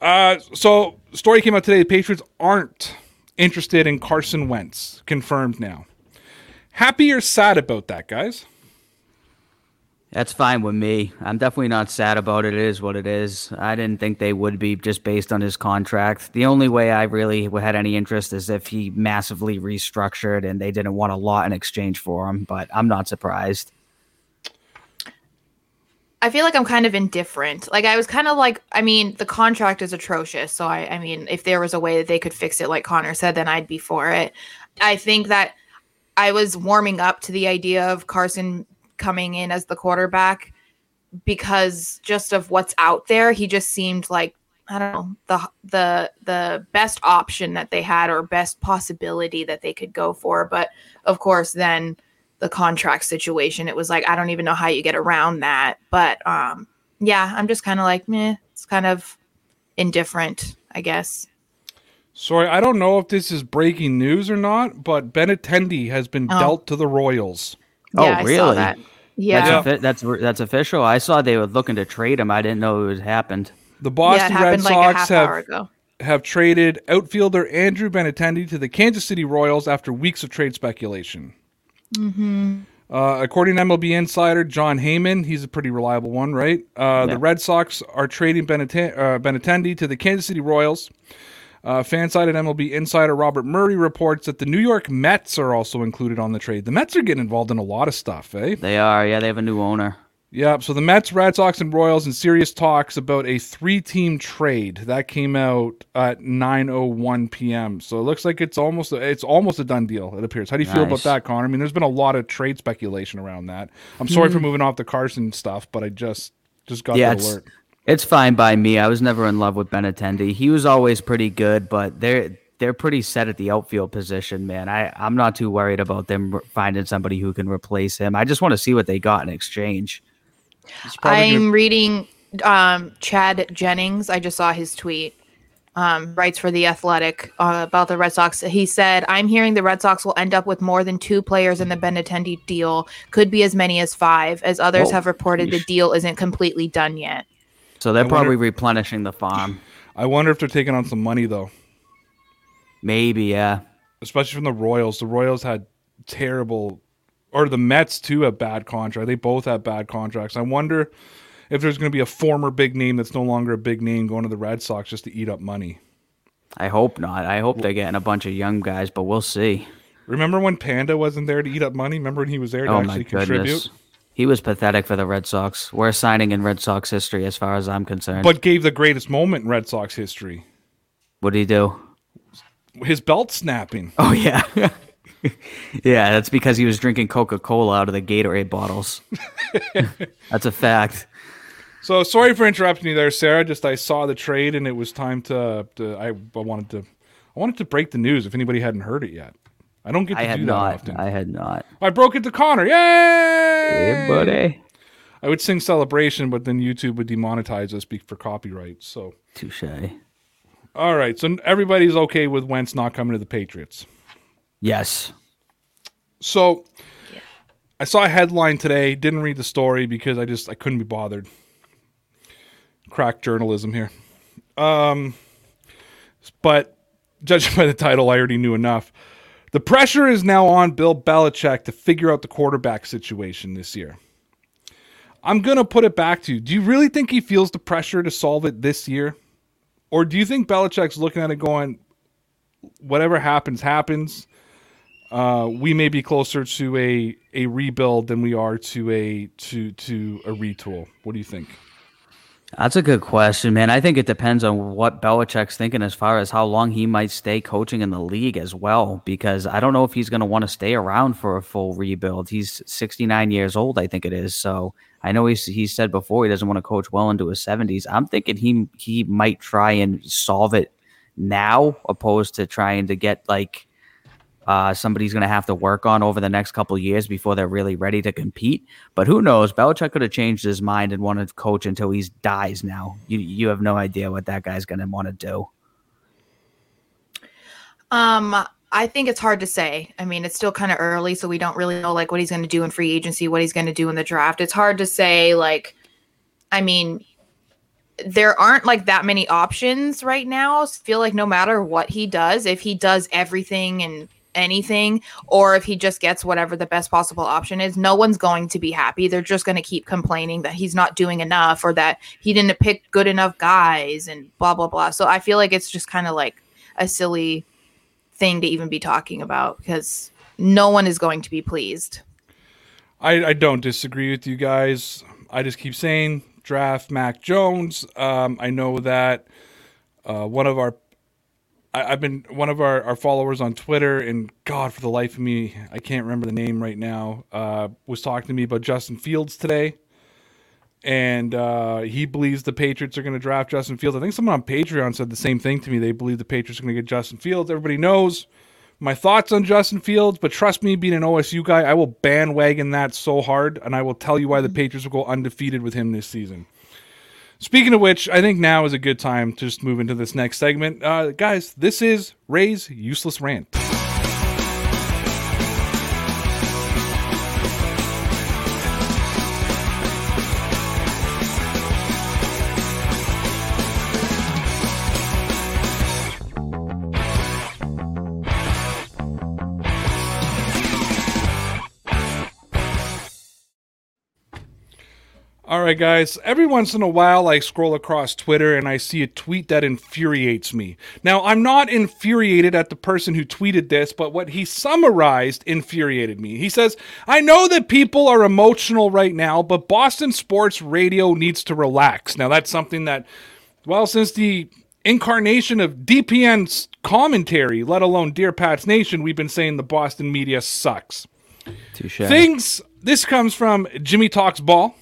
Uh, so story came out today. The Patriots aren't interested in Carson Wentz. Confirmed now. Happy or sad about that, guys? That's fine with me. I'm definitely not sad about it. It is what it is. I didn't think they would be just based on his contract. The only way I really had any interest is if he massively restructured and they didn't want a lot in exchange for him, but I'm not surprised. I feel like I'm kind of indifferent. Like I was kind of like, I mean, the contract is atrocious. So I, I mean, if there was a way that they could fix it, like Connor said, then I'd be for it. I think that I was warming up to the idea of Carson coming in as the quarterback because just of what's out there. He just seemed like I don't know the the the best option that they had or best possibility that they could go for. But of course, then the contract situation. It was like I don't even know how you get around that. But um, yeah, I'm just kind of like, meh. It's kind of indifferent, I guess. Sorry, I don't know if this is breaking news or not, but Ben Benintendi has been Oh. dealt to the Royals. Oh, Yeah, I saw really? that. Yeah. That's, offi- that's that's official. I saw they were looking to trade him. I didn't know it was happened. The yeah, it Boston Red happened like a Sox half have hour ago. have traded outfielder Andrew Benintendi to the Kansas City Royals after weeks of trade speculation. Uh, according to MLB insider Jon Heyman, he's a pretty reliable one, right? Uh, The Red Sox are trading Benite- uh, to the Kansas City Royals. Uh, FanSided MLB insider Robert Murray reports that the New York Mets are also included on the trade. The Mets are getting involved in a lot of stuff, eh? They are. Yeah, they have a new owner. Yeah, so the Mets, Red Sox, and Royals in serious talks about a three-team trade that came out at 9:01 p.m. So it looks like it's almost a, it's almost a done deal. It appears. How do you feel about that, Connor? I mean, there's been a lot of trade speculation around that. I'm sorry Hmm. for moving off the Carson stuff, but I just just got yeah, the it's, alert. it's fine by me. I was never in love with Ben Benintendi. He was always pretty good, but they're they're pretty set at the outfield position, man. I I'm not too worried about them finding somebody who can replace him. I just want to see what they got in exchange. It's probably I'm gonna- reading um, Chad Jennings. I just saw his tweet. Um, writes for the Athletic uh, about the Red Sox. He said, "I'm hearing the Red Sox will end up with more than two players in the Benintendi deal. Could be as many as five, as others Whoa. have reported the deal isn't completely done yet." So they're I wonder- probably replenishing the farm. I wonder if they're taking on some money though, Maybe, yeah. especially from the Royals. The Royals had terrible, or the Mets too have bad contract. They both have bad contracts. I wonder if there's going to be a former big name that's no longer a big name going to the Red Sox just to eat up money. I hope not. I hope they're getting a bunch of young guys, but we'll see. Remember when Panda wasn't there to eat up money? Remember when he was there to Oh actually contribute? He was pathetic for the Red Sox. Worst signing in Red Sox history, as far as I'm concerned. But gave the greatest moment in Red Sox history. what did he do? His belt snapping. Oh yeah, yeah. That's because he was drinking Coca Cola out of the Gatorade bottles. that's a fact. So sorry for interrupting you there, Sarah. Just I saw the trade and it was time to, to I, I wanted to I wanted to break the news if anybody hadn't heard it yet. I don't get to I had do that not. often. I had not. I broke it to Connor. Yay! Hey, buddy. I would sing celebration, but then YouTube would demonetize us for copyright. So, Touche. all right. So everybody's okay with Wentz not coming to the Patriots. Yes. So I saw a headline today. Didn't read the story because I just I couldn't be bothered. Crack journalism here. Um, but judging by the title, I already knew enough. The pressure is now on Bill Belichick to figure out the quarterback situation this year. I'm gonna put it back to you. Do you really think he feels the pressure to solve it this year, or do you think Belichick's looking at it going, whatever happens, happens? Uh, we may be closer to a a rebuild than we are to a to to a retool. What do you think? That's a good question, man. I think it depends on what Belichick's thinking as far as how long he might stay coaching in the league as well, because I don't know if he's going to want to stay around for a full rebuild. He's 69 years old, I think it is. So I know he's he said before he doesn't want to coach well into his 70s. I'm thinking he he might try and solve it now, opposed to trying to get like uh, somebody's going to have to work on over the next couple years before they're really ready to compete. But who knows? Belichick could have changed his mind and wanted to coach until he dies now. You, you have no idea what that guy's going to want to do. Um, I think it's hard to say. I mean, it's still kind of early, so we don't really know like what he's going to do in free agency, what he's going to do in the draft. It's hard to say. Like, I mean, there aren't like that many options right now. I feel like no matter what he does, if he does everything and anything, or if he just gets whatever the best possible option is, no one's going to be happy. They're just going to keep complaining that he's not doing enough or that he didn't pick good enough guys and blah, blah, blah. So I feel like it's just kind of like a silly thing to even be talking about because no one is going to be pleased. I, I don't disagree with you guys. I just keep saying draft Mac Jones. Um, I know that uh, one of our I, have been one of our, our followers on Twitter, and God, for the life of me, I can't remember the name right now. Uh, was talking to me about Justin Fields today, and uh, he believes the Patriots are going to draft Justin Fields. I think someone on Patreon said the same thing to me. They believe the Patriots are going to get Justin Fields. Everybody knows my thoughts on Justin Fields, but trust me, being an OSU guy, I will bandwagon that so hard, and I will tell you why the Patriots will go undefeated with him this season. Speaking of which, I think now is a good time to just move into this next segment. Uh, guys, this is Ray's Useless Rant. All right, guys. Every once in a while, I scroll across Twitter and I see a tweet that infuriates me. Now, I'm not infuriated at the person who tweeted this, but what he summarized infuriated me. He says, I know that people are emotional right now, but Boston Sports Radio needs to relax. Now, that's something that, well, since the incarnation of DPN's commentary, let alone Dear Pats Nation, we've been saying the Boston media sucks. Touche. Things, this comes from Jimmy Talks Ball.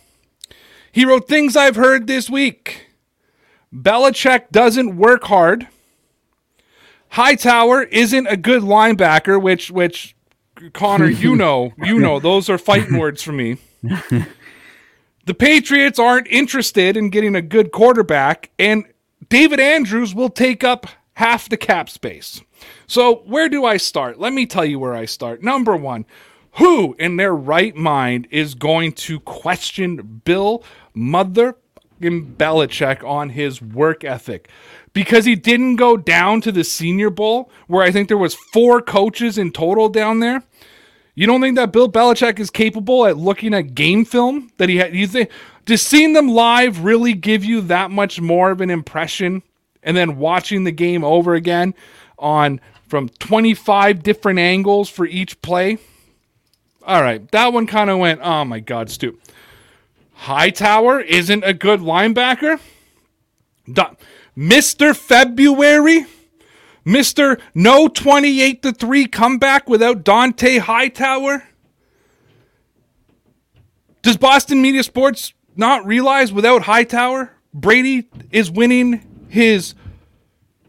He wrote things I've heard this week. Belichick doesn't work hard. Hightower isn't a good linebacker, which which Connor, you know, you know, those are fighting words for me. the Patriots aren't interested in getting a good quarterback, and David Andrews will take up half the cap space. So, where do I start? Let me tell you where I start. Number one, who in their right mind is going to question Bill mother Belichick on his work ethic because he didn't go down to the Senior Bowl where I think there was four coaches in total down there. You don't think that Bill Belichick is capable at looking at game film that he had? You think does seeing them live really give you that much more of an impression? And then watching the game over again on from 25 different angles for each play. All right, that one kind of went, oh my God, Stu. Hightower isn't a good linebacker. Mr. February, Mr. No 28 to 3 comeback without Dont'a Hightower. Does Boston Media Sports not realize without Hightower, Brady is winning his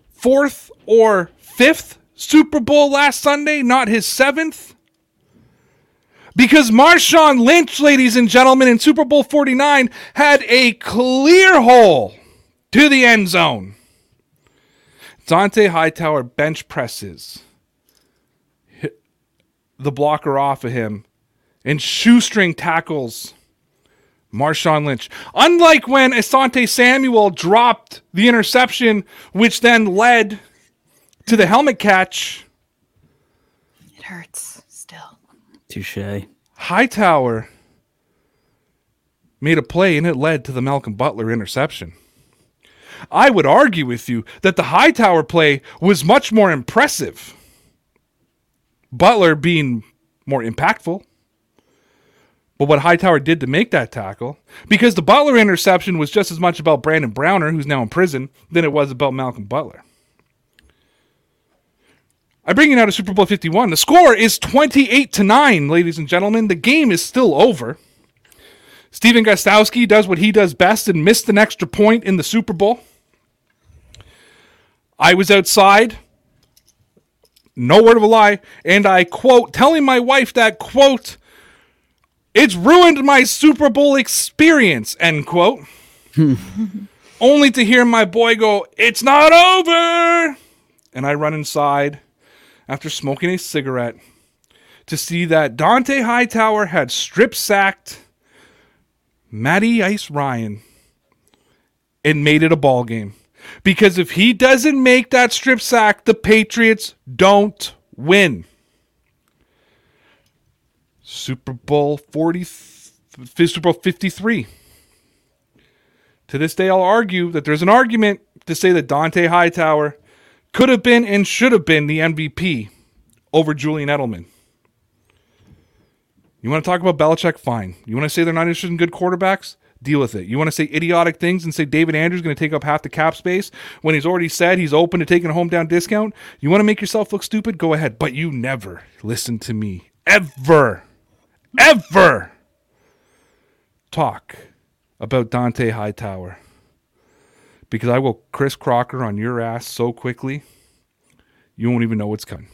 fourth or fifth Super Bowl last Sunday, not his seventh? Because Marshawn Lynch, ladies and gentlemen, in Super Bowl 49 had a clear hole to the end zone. Dont'a Hightower bench presses the blocker off of him and shoestring tackles Marshawn Lynch. Unlike when Asante Samuel dropped the interception, which then led to the helmet catch. It hurts. Touche. Hightower made a play and it led to the Malcolm Butler interception. I would argue with you that the Hightower play was much more impressive. Butler being more impactful. But what Hightower did to make that tackle, because the Butler interception was just as much about Brandon Browner, who's now in prison, than it was about Malcolm Butler. I bring you now to Super Bowl 51. The score is 28 to 9, ladies and gentlemen. The game is still over. Stephen Gostkowski does what he does best and missed an extra point in the Super Bowl. I was outside, no word of a lie, and I quote, telling my wife that, quote, it's ruined my Super Bowl experience, end quote. Only to hear my boy go, it's not over. And I run inside after smoking a cigarette to see that Dont'a Hightower had strip sacked Matty Ice Ryan and made it a ball game. Because if he doesn't make that strip sack, the Patriots don't win. Super Bowl 40 Super Bowl 53. To this day I'll argue that there's an argument to say that Dont'a Hightower could have been and should have been the MVP over Julian Edelman. You want to talk about Belichick? Fine. You want to say they're not interested in good quarterbacks? Deal with it. You want to say idiotic things and say David Andrews is going to take up half the cap space when he's already said he's open to taking a home down discount? You want to make yourself look stupid? Go ahead. But you never listen to me. Ever. Ever talk about Dont'a Hightower. Because I will Chris Crocker on your ass so quickly, you won't even know what's coming.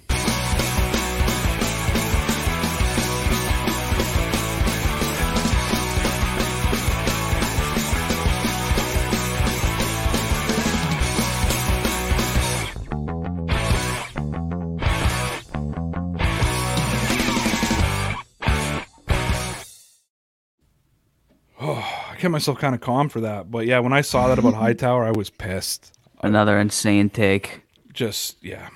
Kept myself kind of calm for that. But yeah, when I saw that about Hightower, I was pissed. Another insane take. Just, yeah.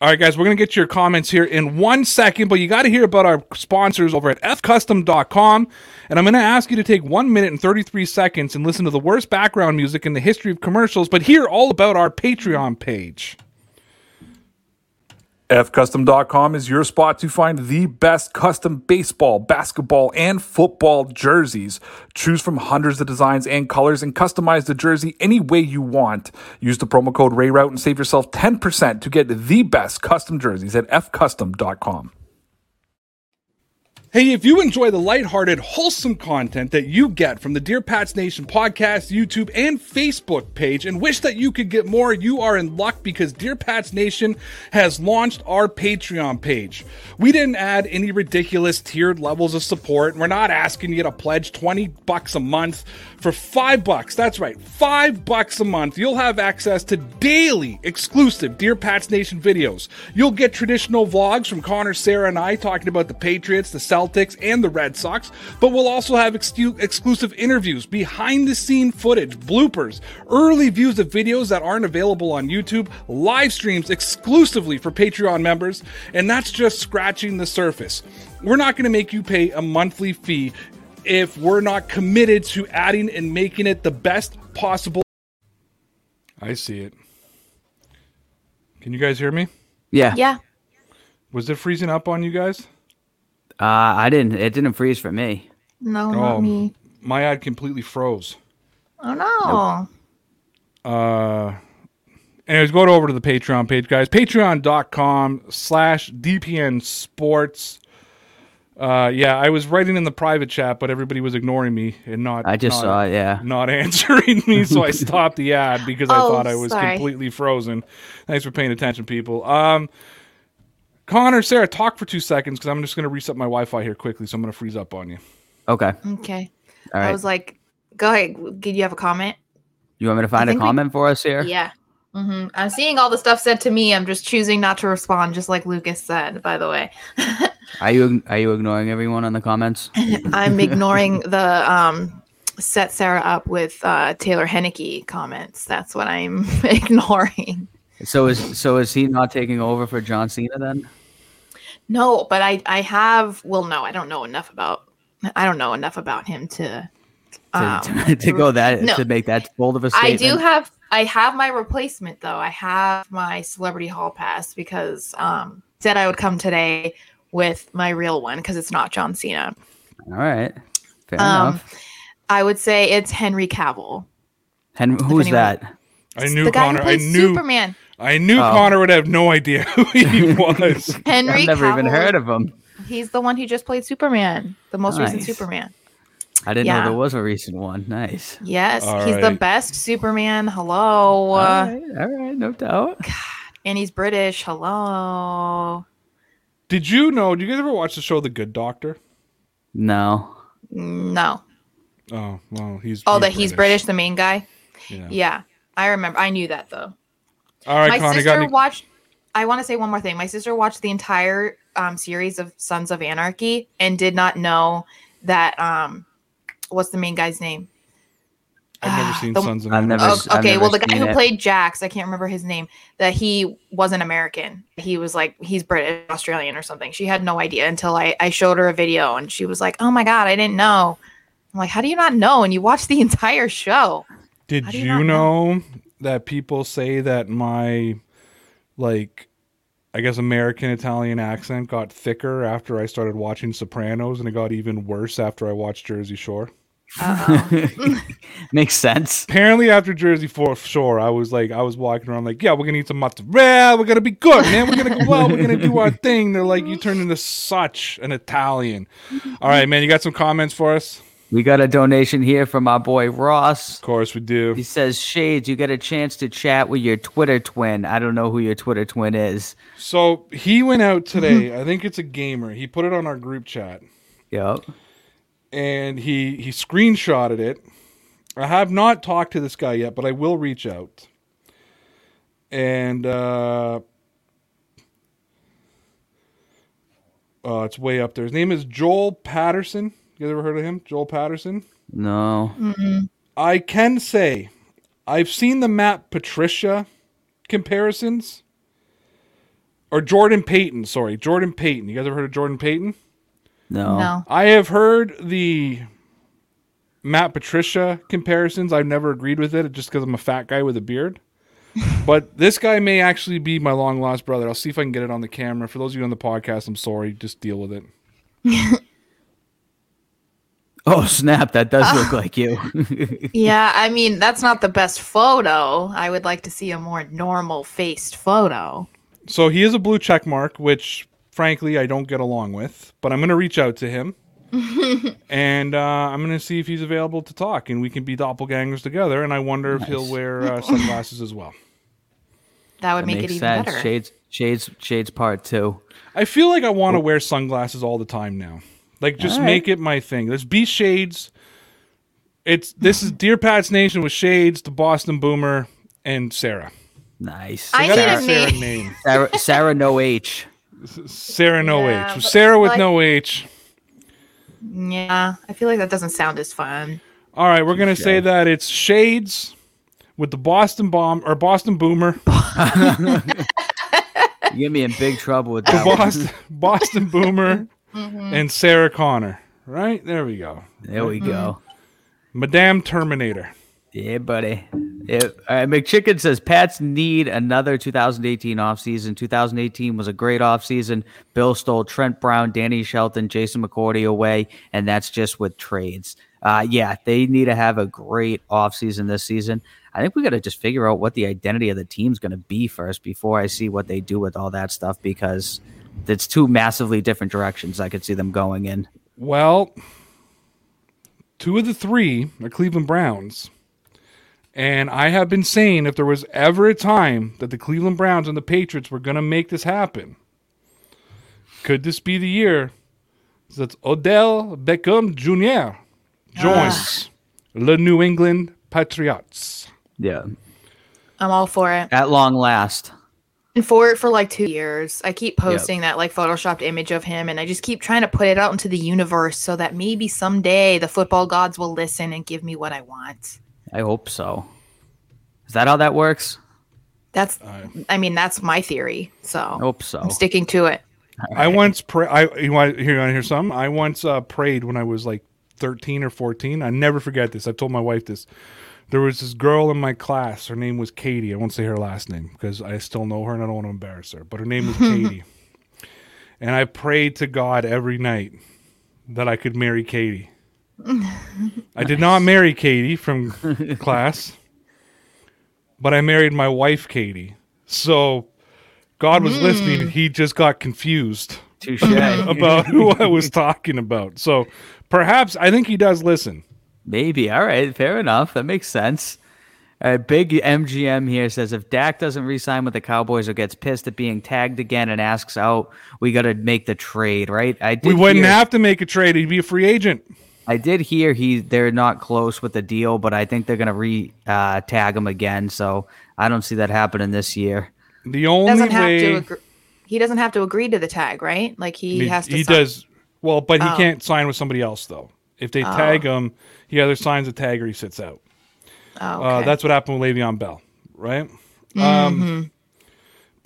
All right, guys, we're going to get your comments here in one second, but you got to hear about our sponsors over at fcustom.com. And I'm going to ask you to take one minute and 33 seconds and listen to the worst background music in the history of commercials, but hear all about our Patreon page. Fcustom.com is your spot to find the best custom baseball, basketball, and football jerseys. Choose from hundreds of designs and colors and customize the jersey any way you want. Use the promo code RAYROUTE and save yourself 10% to get the best custom jerseys at fcustom.com. Hey, if you enjoy the lighthearted, wholesome content that you get from the Dear Pats Nation podcast, YouTube, and Facebook page and wish that you could get more, you are in luck because Dear Pats Nation has launched our Patreon page. We didn't add any ridiculous tiered levels of support. And we're not asking you to pledge 20 bucks a month for 5 bucks. That's right, 5 bucks a month. You'll have access to daily exclusive Dear Pats Nation videos. You'll get traditional vlogs from Connor, Sarah, and I talking about the Patriots, the Celtics, and the Red Sox, but we'll also have excu- exclusive interviews, behind the scene footage, bloopers, early views of videos that aren't available on YouTube, live streams exclusively for Patreon members, and that's just scratching the surface. We're not going to make you pay a monthly fee if we're not committed to adding and making it the best possible. I see it. Can you guys hear me? Yeah. Yeah. Was it freezing up on you guys? Uh, I didn't. It didn't freeze for me. No, not Oh. me. My ad completely froze. Oh no. Uh, anyways, go over to the Patreon page, guys. Patreon.com slash DPN Sports. Uh, yeah, I was writing in the private chat, but everybody was ignoring me and not. I just not, saw it. Yeah. Not answering me, so I stopped the ad because I Oh, thought I was sorry. completely frozen. Thanks for paying attention, people. Um, Connor, Sarah, talk for two seconds because I'm just going to reset my Wi-Fi here quickly, so I'm going to freeze up on you. Okay. Okay. All I was like, go ahead. Did you have a comment? you want me to find a think we- comment for us here? Yeah. hmm I'm seeing all the stuff said to me. I'm just choosing not to respond, just like Lucas said, by the way. Are you Are you ignoring everyone in the comments? I'm ignoring the um, set Sarah up with uh, Taylor Heinicke comments. That's what I'm ignoring. So is so is he not taking over for John Cena then? No, but I I have well no, I don't know enough about I don't know enough about him to To, um, to, to go that no. to make that bold of a statement. I do have I have my replacement though. I have my celebrity hall pass because um said I would come today with my real one because it's not John Cena. All right. Fair Um enough. I would say it's Henry Cavill. And who's that? I knew the guy Connor. who I knew. Superman. I knew Oh. Connor would have no idea who he was. Henry I've never even heard of him. He's the one who just played Superman, the most recent Superman. I didn't Yeah. know there was a recent one. Nice. Yes, All he's the best Superman. Hello. all Uh, right, all right, no doubt. and he's British. Hello. Did you know? Did you guys ever watch the show The Good Doctor? No. No. Oh well, he's. Oh, that he's British, the main guy. Yeah. Yeah, I remember. I knew that though. All right, My Connor. Got sister any... watched. I want to say one more thing. My sister watched the entire um, series of Sons of Anarchy and did not know that. Um, what's the main guy's name? I've never ah, seen the- Sons of I've never Oh, s- I've okay, never well, the guy who it. played Jax, I can't remember his name, that he wasn't American. He was like, he's British, Australian, or something. She had no idea until I, I showed her a video and she was like, oh my God, I didn't know. I'm like, how do you not know? And you watched the entire show. Did you, you know? know? that people say that my like I guess American Italian accent got thicker after I started watching Sopranos and it got even worse after I watched Jersey Shore? Makes sense. Apparently after Jersey Fo- Shore I was like I was walking around like yeah we're gonna eat some mozzarella. We're gonna be good man. We're gonna go out we're gonna do our thing. They're like you turned into such an Italian. All right man you got some comments for us? We got a donation here from our boy Ross. of course we do. He says, Shades, you get a chance to chat with your Twitter twin. I don't know who your Twitter twin is. so he went out today. I think it's a gamer. He put it on our group chat. Yep. And he he screenshotted it. I have not talked to this guy yet, but I will reach out. And uh uh, it's way up there. His name is Joel Patterson. You guys ever heard of him? Joel Patterson. No. I can say I've seen the Matt Patricia comparisons. Or Jordan Payton, sorry. Jordan Payton. You guys ever heard of Jordan Payton? No. No. I have heard the Matt Patricia comparisons. I've never agreed with it just because I'm a fat guy with a beard. but this guy may actually be my long lost brother. I'll see if I can get it on the camera. For those of you on the podcast, I'm sorry. Just deal with it. Oh, snap. That does look like you. Yeah, I mean, that's not the best photo. I would like to see a more normal faced photo. So he is a blue check mark, which frankly I don't get along with. But I'm going to reach out to him. and uh, I'm going to see if he's available to talk, and we can be doppelgangers together. And I wonder if he'll wear uh, sunglasses as well. That would That make it makes even sense. better. Shades, Shades, Shades Part Two. I feel like I want to wear sunglasses all the time now. Like just All right. make it my thing. Let's be shades. It's this is Dear Pats Nation with Shades, the Boston Boomer, and Sarah. Nice. I Gotta need have a Sarah name. name. Sarah, Sarah No H. Sarah no Yeah, H. Sarah with like- no H. Yeah, I feel like that doesn't sound as fun. All right, we're gonna say that it's Shades with the Boston Bomb or Boston Boomer, You get me in big trouble with the that one. Boston Boston Boomer, Mm-hmm. and Sarah Connor. Right there we go. There we go. Madame Terminator. Yeah, buddy. Yeah. All right, McChicken says Pats need another 2018 offseason. 2018 was a great offseason. Bill stole Trent Brown, Danny Shelton, Jason McCourty away, and that's just with trades. Uh, yeah, they need to have a great offseason this season. I think we got to just figure out what the identity of the team's going to be first before I see what they do with all that stuff because it's two massively different directions I could see them going in. Well, two of the three are Cleveland Browns. And I have been saying if there was ever a time that the Cleveland Browns and the Patriots were going to make this happen, could this be the year that Odell Beckham Jr. joins ah. the New England Patriots? Yeah. I'm all for it. At long last. And for it for like two years. I keep posting that like photoshopped image of him and I just keep trying to put it out into the universe so that maybe someday the football gods will listen and give me what I want. I hope so. Is that how that works? That's I mean, that's my theory. So I hope so. I'm sticking to it. I once pray. I you want here? You want to hear some? I once uh, prayed when I was like thirteen or fourteen. I never forget this. I told my wife this. There was this girl in my class. Her name was Katie. I won't say her last name because I still know her and I don't want to embarrass her. But her name was Katie. And I prayed to God every night that I could marry Katie. I did not marry Katie from class, but I married my wife, Katie. So God was listening. He just got confused about who I was talking about. So perhaps I think he does listen. Maybe. All right. Fair enough. That makes sense. Uh, big MGM here says if Dak doesn't re-sign with the Cowboys or gets pissed at being tagged again and asks out, we got to make the trade, right? I did We wouldn't hear, have to make a trade. He'd be a free agent. I did hear he they're not close with the deal, but I think they're gonna re uh, tag him again. So I don't see that happening this year. The only Doesn't have way to agree. He doesn't have to agree to the tag, right? Like he, he, has to. he sign- does well, but he Oh. can't sign with somebody else though. If they tag him, he either signs a tag or he sits out. Oh, Uh, that's what happened with Le'Veon Bell, right? Mm-hmm. Um,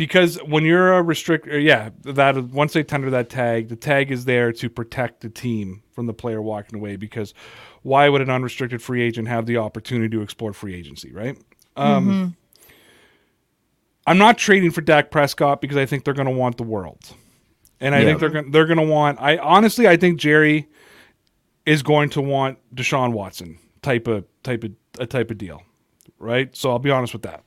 because when you're a restrictor, yeah, that once they tender that tag, the tag is there to protect the team from the player walking away. Because why would an unrestricted free agent have the opportunity to explore free agency, right? Um, I'm not trading for Dak Prescott because I think they're going to want the world, and I Yeah. think they're going they're going to want. I honestly, I think Jerry is going to want Deshaun Watson type of type of a type of deal, right? So I'll be honest with that.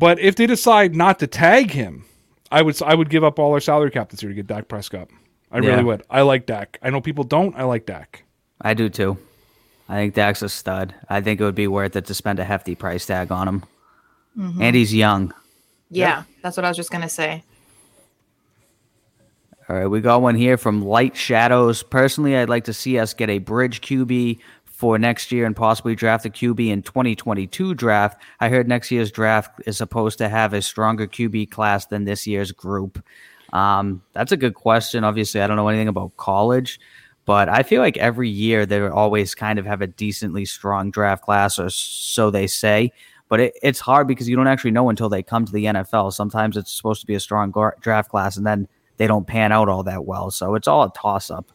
But if they decide not to tag him, I would I would give up all our salary cap this year to get Dak Prescott. I Yeah. really would. I like Dak. I know people don't. I like Dak. I do too. I think Dak's a stud. I think it would be worth it to spend a hefty price tag on him. Mm-hmm. And he's young. yeah, that's what I was just gonna say. All right, we got one here from Light Shadows. Personally, I'd like to see us get a bridge QB for next year and possibly draft a QB in 2022 draft. I heard next year's draft is supposed to have a stronger QB class than this year's group. Um, that's a good question. Obviously, I don't know anything about college, but I feel like every year they always kind of have a decently strong draft class, or so they say. But it, it's hard because you don't actually know until they come to the NFL. Sometimes it's supposed to be a strong gra- draft class, and then they don't pan out all that well. So it's all a toss up.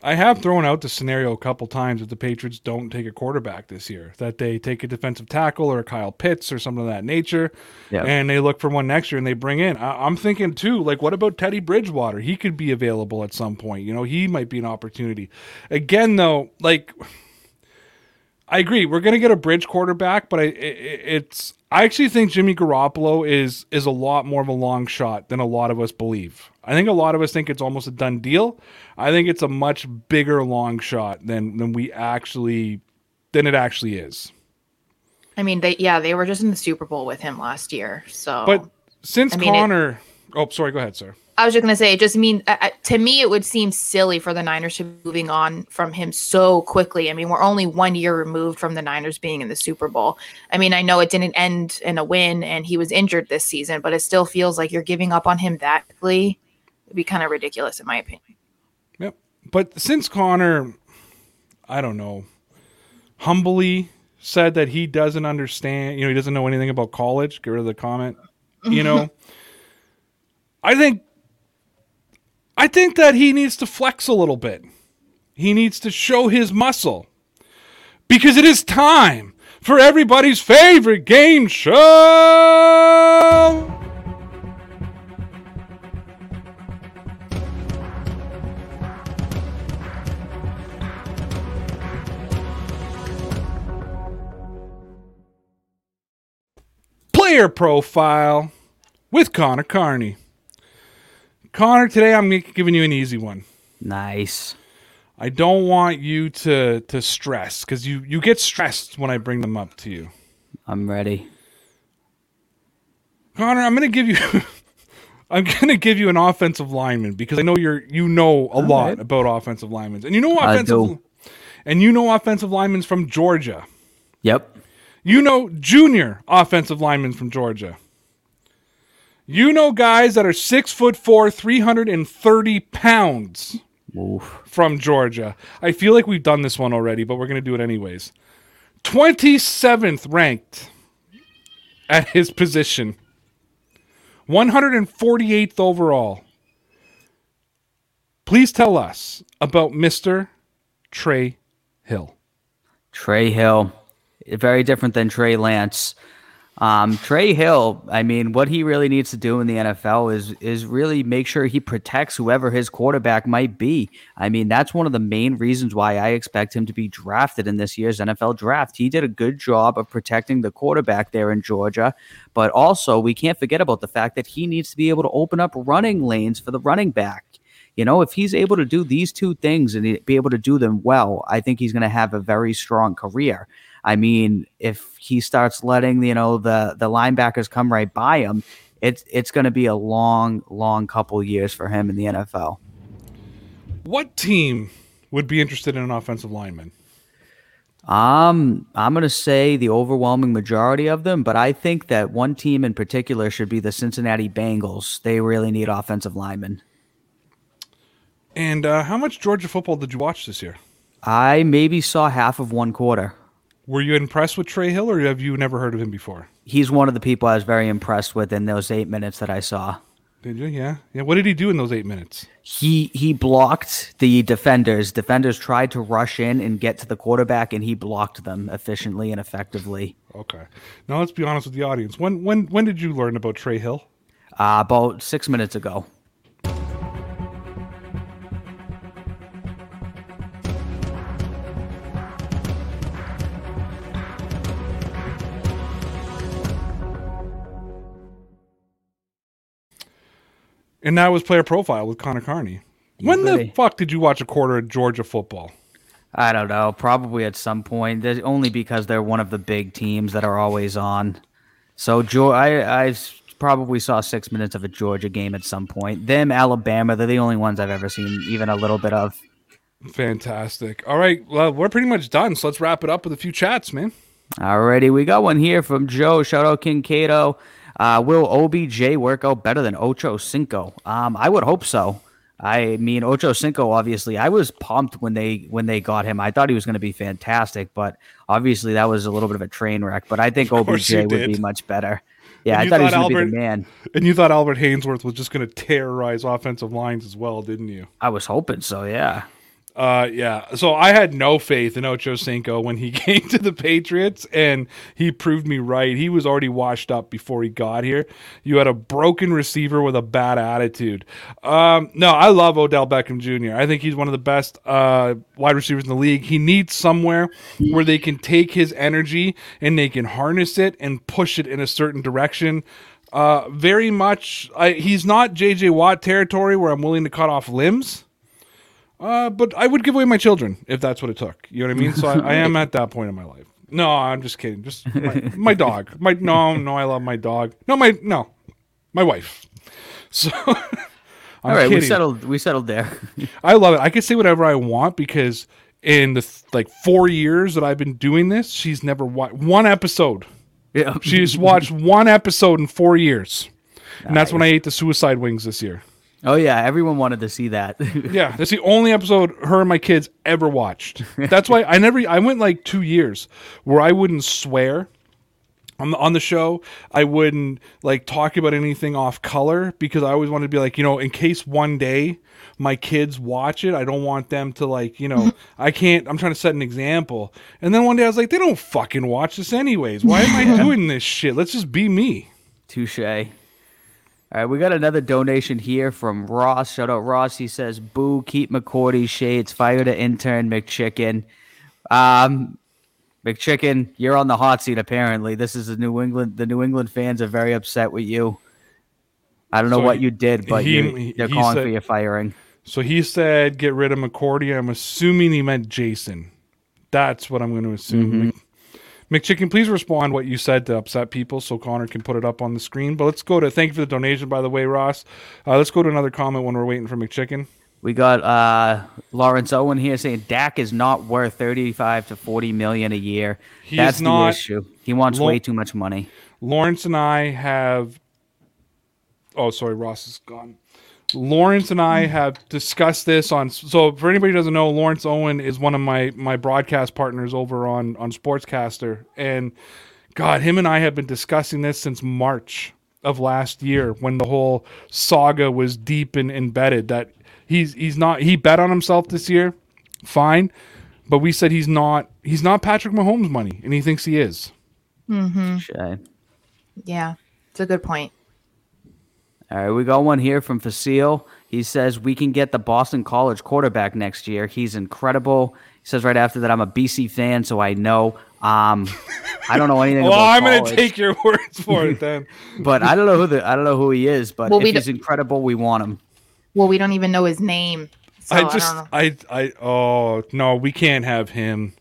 I have thrown out the scenario a couple times that the Patriots don't take a quarterback this year, that they take a defensive tackle or a Kyle Pitts or something of that nature, Yeah. and they look for one next year and they bring in. I- I'm thinking too, like, what about Teddy Bridgewater? He could be available at some point. You know, he might be an opportunity. Again, though, like, I agree. We're going to get a bridge quarterback, but I, it, it's. I actually think Jimmy Garoppolo is is a lot more of a long shot than a lot of us believe. I think a lot of us think it's almost a done deal. I think it's a much bigger long shot than than we actually than it actually is. I mean, they yeah, they were just in the Super Bowl with him last year. So, But since I mean, it- Connor, oh, sorry, go ahead, sir. I was just gonna say, it just mean uh, uh, to me, it would seem silly for the Niners to be moving on from him so quickly. I mean, we're only one year removed from the Niners being in the Super Bowl. I mean, I know it didn't end in a win, and he was injured this season, but it still feels like you're giving up on him that quickly. It'd be kind of ridiculous, in my opinion. Yep. But since Connor, I don't know, humbly said that he doesn't understand, you know, he doesn't know anything about college, get rid of the comment, you know, I think, I think that he needs to flex a little bit. He needs to show his muscle because it is time for everybody's favorite game show. player profile with Connor Carney. Connor, today I'm giving you an easy one. Nice. I don't want you to to stress because you you get stressed when I bring them up to you. I'm ready. Connor, I'm going to give you I'm to give you an offensive lineman because I know you're you know a lot right. about offensive linemen. And you know I offensive do. and you know offensive linemen from Georgia. Yep. You know junior offensive linemen from Georgia. You know guys that are six foot four, 330 pounds Oof. from Georgia. I feel like we've done this one already, but we're going to do it anyways. 27th ranked at his position, 148th overall. Please tell us about Mr. Trey Hill. Trey Hill, very different than Trey Lance. Um, Trey Hill, I mean, what he really needs to do in the NFL is is really make sure he protects whoever his quarterback might be. I mean, that's one of the main reasons why I expect him to be drafted in this year's NFL draft. He did a good job of protecting the quarterback there in Georgia, but also we can't forget about the fact that he needs to be able to open up running lanes for the running back. You know, if he's able to do these two things and be able to do them well, I think he's going to have a very strong career. I mean, if he starts letting you know the the linebackers come right by him, it's it's going to be a long, long couple years for him in the NFL. What team would be interested in an offensive lineman? Um, I'm going to say the overwhelming majority of them, but I think that one team in particular should be the Cincinnati Bengals. They really need offensive linemen. And uh, how much Georgia football did you watch this year? I maybe saw half of one quarter. Were you impressed with Trey Hill, or have you never heard of him before? He's one of the people I was very impressed with in those eight minutes that I saw. Did you? Yeah. Yeah. What did he do in those eight minutes? He he blocked the defenders. Defenders tried to rush in and get to the quarterback, and he blocked them efficiently and effectively. Okay. Now let's be honest with the audience. When when when did you learn about Trey Hill? Uh, about six minutes ago. And that was player profile with Connor Carney. When the fuck did you watch a quarter of Georgia football? I don't know. Probably at some point. There's only because they're one of the big teams that are always on. So Geor- I I probably saw six minutes of a Georgia game at some point. Them Alabama. They're the only ones I've ever seen even a little bit of. Fantastic. All right. Well, we're pretty much done. So let's wrap it up with a few chats, man. Alrighty, we got one here from Joe. Shout out King Cato. Uh, will OBJ work out better than Ocho Cinco? Um, I would hope so. I mean, Ocho Cinco. Obviously, I was pumped when they when they got him. I thought he was going to be fantastic, but obviously that was a little bit of a train wreck. But I think OBJ would be much better. Yeah, And I you thought he was thought going to be the man. And you thought Albert Haynesworth was just going to terrorize offensive lines as well, didn't you? I was hoping so. Yeah. Uh, yeah. So I had no faith in Ocho Cinco when he came to the Patriots, and he proved me right. He was already washed up before he got here. You had a broken receiver with a bad attitude. Um, no, I love Odell Beckham Jr. I think he's one of the best uh, wide receivers in the league. He needs somewhere where they can take his energy and they can harness it and push it in a certain direction. Uh, very much, I, he's not JJ Watt territory where I'm willing to cut off limbs. Uh, but I would give away my children if that's what it took. You know what I mean? So I, I am at that point in my life. No, I'm just kidding. Just my, my dog. My no, no, I love my dog. No, my no, my wife. So I'm All right, we settled. We settled there. I love it. I can say whatever I want because in the th- like four years that I've been doing this, she's never watched one episode. yeah. She's watched one episode in four years, and that's when I ate the suicide wings this year. Oh yeah, everyone wanted to see that. Yeah, that's the only episode her and my kids ever watched. That's why I never. I went like two years where I wouldn't swear on the on the show. I wouldn't like talk about anything off color because I always wanted to be like, you know, in case one day my kids watch it, I don't want them to like, you know, I can't. I'm trying to set an example. And then one day I was like, they don't fucking watch this anyways. Why am I doing this shit? Let's just be me. Touche. All right, we got another donation here from Ross. Shout out Ross. He says, "Boo, keep McCourty shades. Fire to intern McChicken." Um, McChicken, you're on the hot seat. Apparently, this is the New England. The New England fans are very upset with you. I don't know So what he- you did, but he- you, he- they're he calling said- for your firing. So he said, "Get rid of McCourty." I'm assuming he meant Jason. That's what I'm going to assume. Mc- McChicken, please respond what you said to upset people, so Connor can put it up on the screen. But let's go to thank you for the donation, by the way, Ross. Uh, let's go to another comment when we're waiting for McChicken. We got uh, Lawrence Owen here saying Dak is not worth 35 to 40 million a year. He That's the issue. He wants Lo- way too much money. Lawrence and I have. Oh, sorry, Ross is gone. Lawrence and I have discussed this on. So, for anybody who doesn't know, Lawrence Owen is one of my my broadcast partners over on on SportsCastr, and God, him and I have been discussing this since March of last year when the whole saga was deep and embedded. That he's he's not he bet on himself this year, fine, but we said he's not he's not Patrick Mahomes money, and he thinks he is. Mm-hmm. Shay. Yeah, it's a good point. All right, we got one here from Facile. He says we can get the Boston College quarterback next year. He's incredible. He says right after that, I'm a BC fan, so I know. Um, I don't know anything Well, about I'm going to take your words for it then. but I don't know who the I don't know who he is. But Well, if he's incredible, we want him. Well, we don't even know his name. So I I, just, don't. I, I, oh no, we can't have him.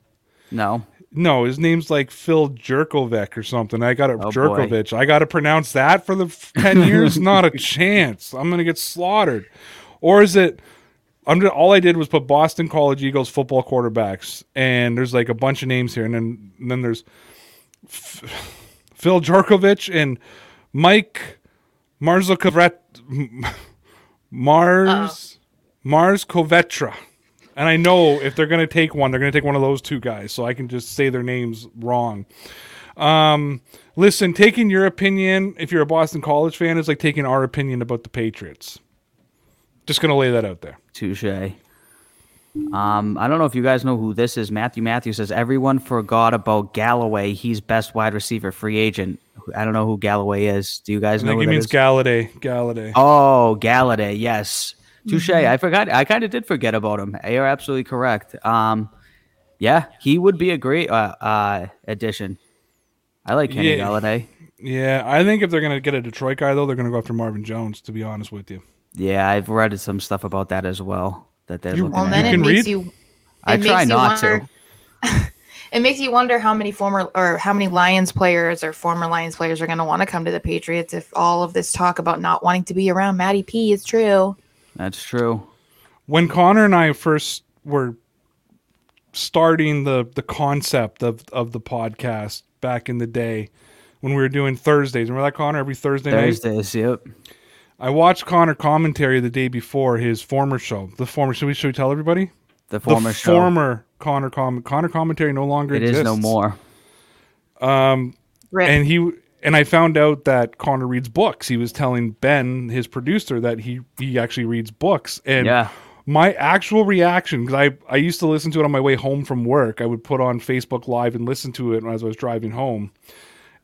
No, No, his name's like Phil Jurkovec or something. I got to Oh, boy. I got to pronounce that for the f- ten years. Not a chance. I'm gonna get slaughtered. Or is it? I'm just, all I did was put Boston College Eagles football quarterbacks, and there's like a bunch of names here, and then and then there's F- Phil Jurkovec and Mike Marzokovet Mars Mars Kovetra. And I know if they're going to take one, they're going to take one of those two guys. So I can just say their names wrong. Um, listen, taking your opinion, if you're a Boston College fan, is like taking our opinion about the Patriots. Just going to lay that out there. Touche. Um, I don't know if you guys know who this is. Matthew Matthews says everyone forgot about Galloway. He's best wide receiver free agent. I don't know who Galloway is. Do you guys I know? think who he that means is? Golladay. Golladay. Oh, Golladay. Yes. Touche. I forgot. I kind of did forget about him. You're absolutely correct. Um, yeah, he would be a great uh, uh, addition. I like Kenny Yeah. Golladay. Yeah, I think if they're going to get a Detroit guy, though, they're going to go after Marvin Jones, to be honest with you. Yeah, I've read some stuff about that as well. That they're You- looking Well, at. then You it can makes read? you. I it try you not wonder- to. It makes you wonder how many former or how many Lions players or former Lions players are going to want to come to the Patriots if all of this talk about not wanting to be around Matty P is true. That's true. when Connor and I first were starting the the concept of of the podcast back in the day when we were doing Thursdays. Remember that Connor every Thursday night? Thursdays. Yep. I watched Connor commentary the day before his former show. The former should we should we tell everybody? The former the show. former Connor com- Connor commentary no longer it exists. is no more. Um, Rip. and he and I found out that Connor reads books. He was telling Ben, his producer, that he he actually reads books. And Yeah. my actual reaction, because I I used to listen to it on my way home from work. I would put on Facebook Live and listen to it as I was driving home.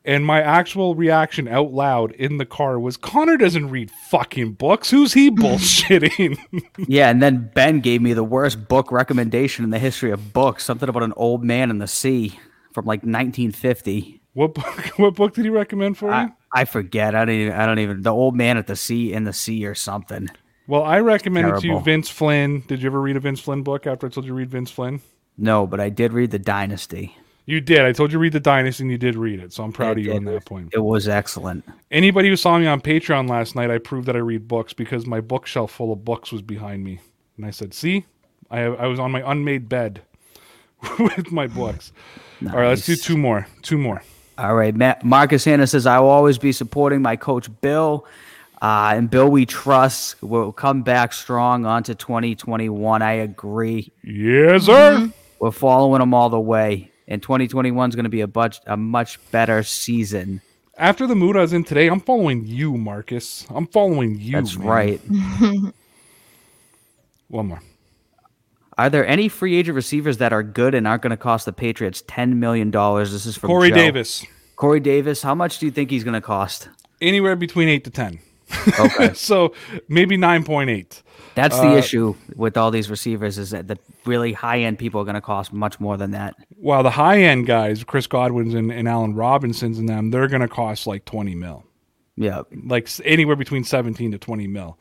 And my actual reaction out loud in the car was Connor doesn't read fucking books. Who's he bullshitting? Yeah, and then Ben gave me the worst book recommendation in the history of books. Something about an old man in the sea from like 1950. What book what book did he recommend for you? I, I forget. I don't even. I don't even. The old man at the sea in the sea or something. well, I recommended to you Vince Flynn. Did you ever read a Vince Flynn book after I told you to read Vince Flynn? No, but I did read the Dynasty. You did. I told you to read the Dynasty, and you did read it. So I'm proud I of you did. on that point. It was excellent. Anybody who saw me on Patreon last night, I proved that I read books because my bookshelf full of books was behind me, and I said, "See, I I was on my unmade bed with my books." All right, let's do two more. Two more. All right, Matt, Marcus Hanna says I will always be supporting my coach Bill, uh, and Bill we trust will come back strong onto 2021. I agree. Yes, sir. We're following him all the way, and 2021 is going to be a much a much better season. After the mood I was in today, I'm following you, Marcus. I'm following you. That's man. right. One more. Are there any free agent receivers that are good and aren't going to cost the Patriots ten million dollars? This is from Corey Joe. Davis. Corey Davis. How much do you think he's going to cost? Anywhere between eight to ten. Okay, so maybe nine point eight. that's Uh, the issue with all these receivers is that the really high end people are going to cost much more than that. While the high end guys, Chris Godwin's and, and Allen Robinsons and them, they're going to cost like 20 mil, Yeah, like anywhere between 17 to 20 mil.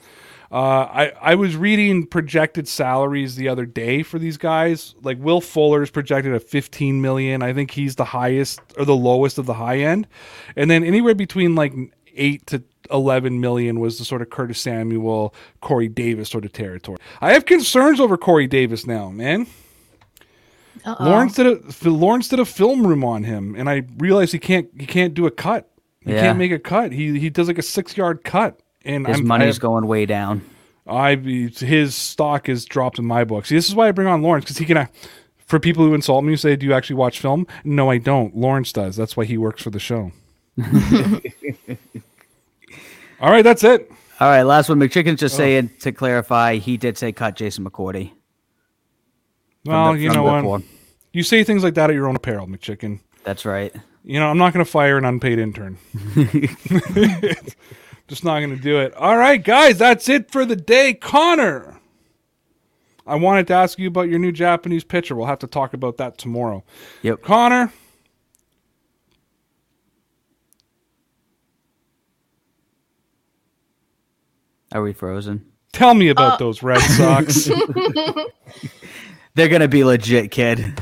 Uh, I, I was reading projected salaries the other day for these guys. Like Will Fuller is projected at 15 million. I think he's the highest or the lowest of the high end. And then anywhere between like 8 to 11 million was the sort of Curtis Samuel, Corey Davis sort of territory. I have concerns over Corey Davis now, man. Uh-oh. Lawrence did a Lawrence did a film room on him, and I realized he can't he can't do a cut. He Yeah. can't make a cut. He he does like a six yard cut, and his I'm, money's I, going way down. I his stock is dropped in my book. See, this is why I bring on Lawrence because he can. Uh, for people who insult me, who say, "Do you actually watch film?" No, I don't. Lawrence does. That's why he works for the show. All right, that's it. All right, last one. McChicken's Oh. just saying to clarify, he did say cut Jason McCourty. Well, the- you know what? form. You say things like that at your own apparel, McChicken. That's right. You know, I'm not going to fire an unpaid intern. Just not going to do it. All right, guys, that's it for the day. Connor, I wanted to ask you about your new Japanese pitcher. We'll have to talk about that tomorrow. Yep. Connor, Are we frozen? tell me about uh. those Red Sox. They're gonna be legit, kid.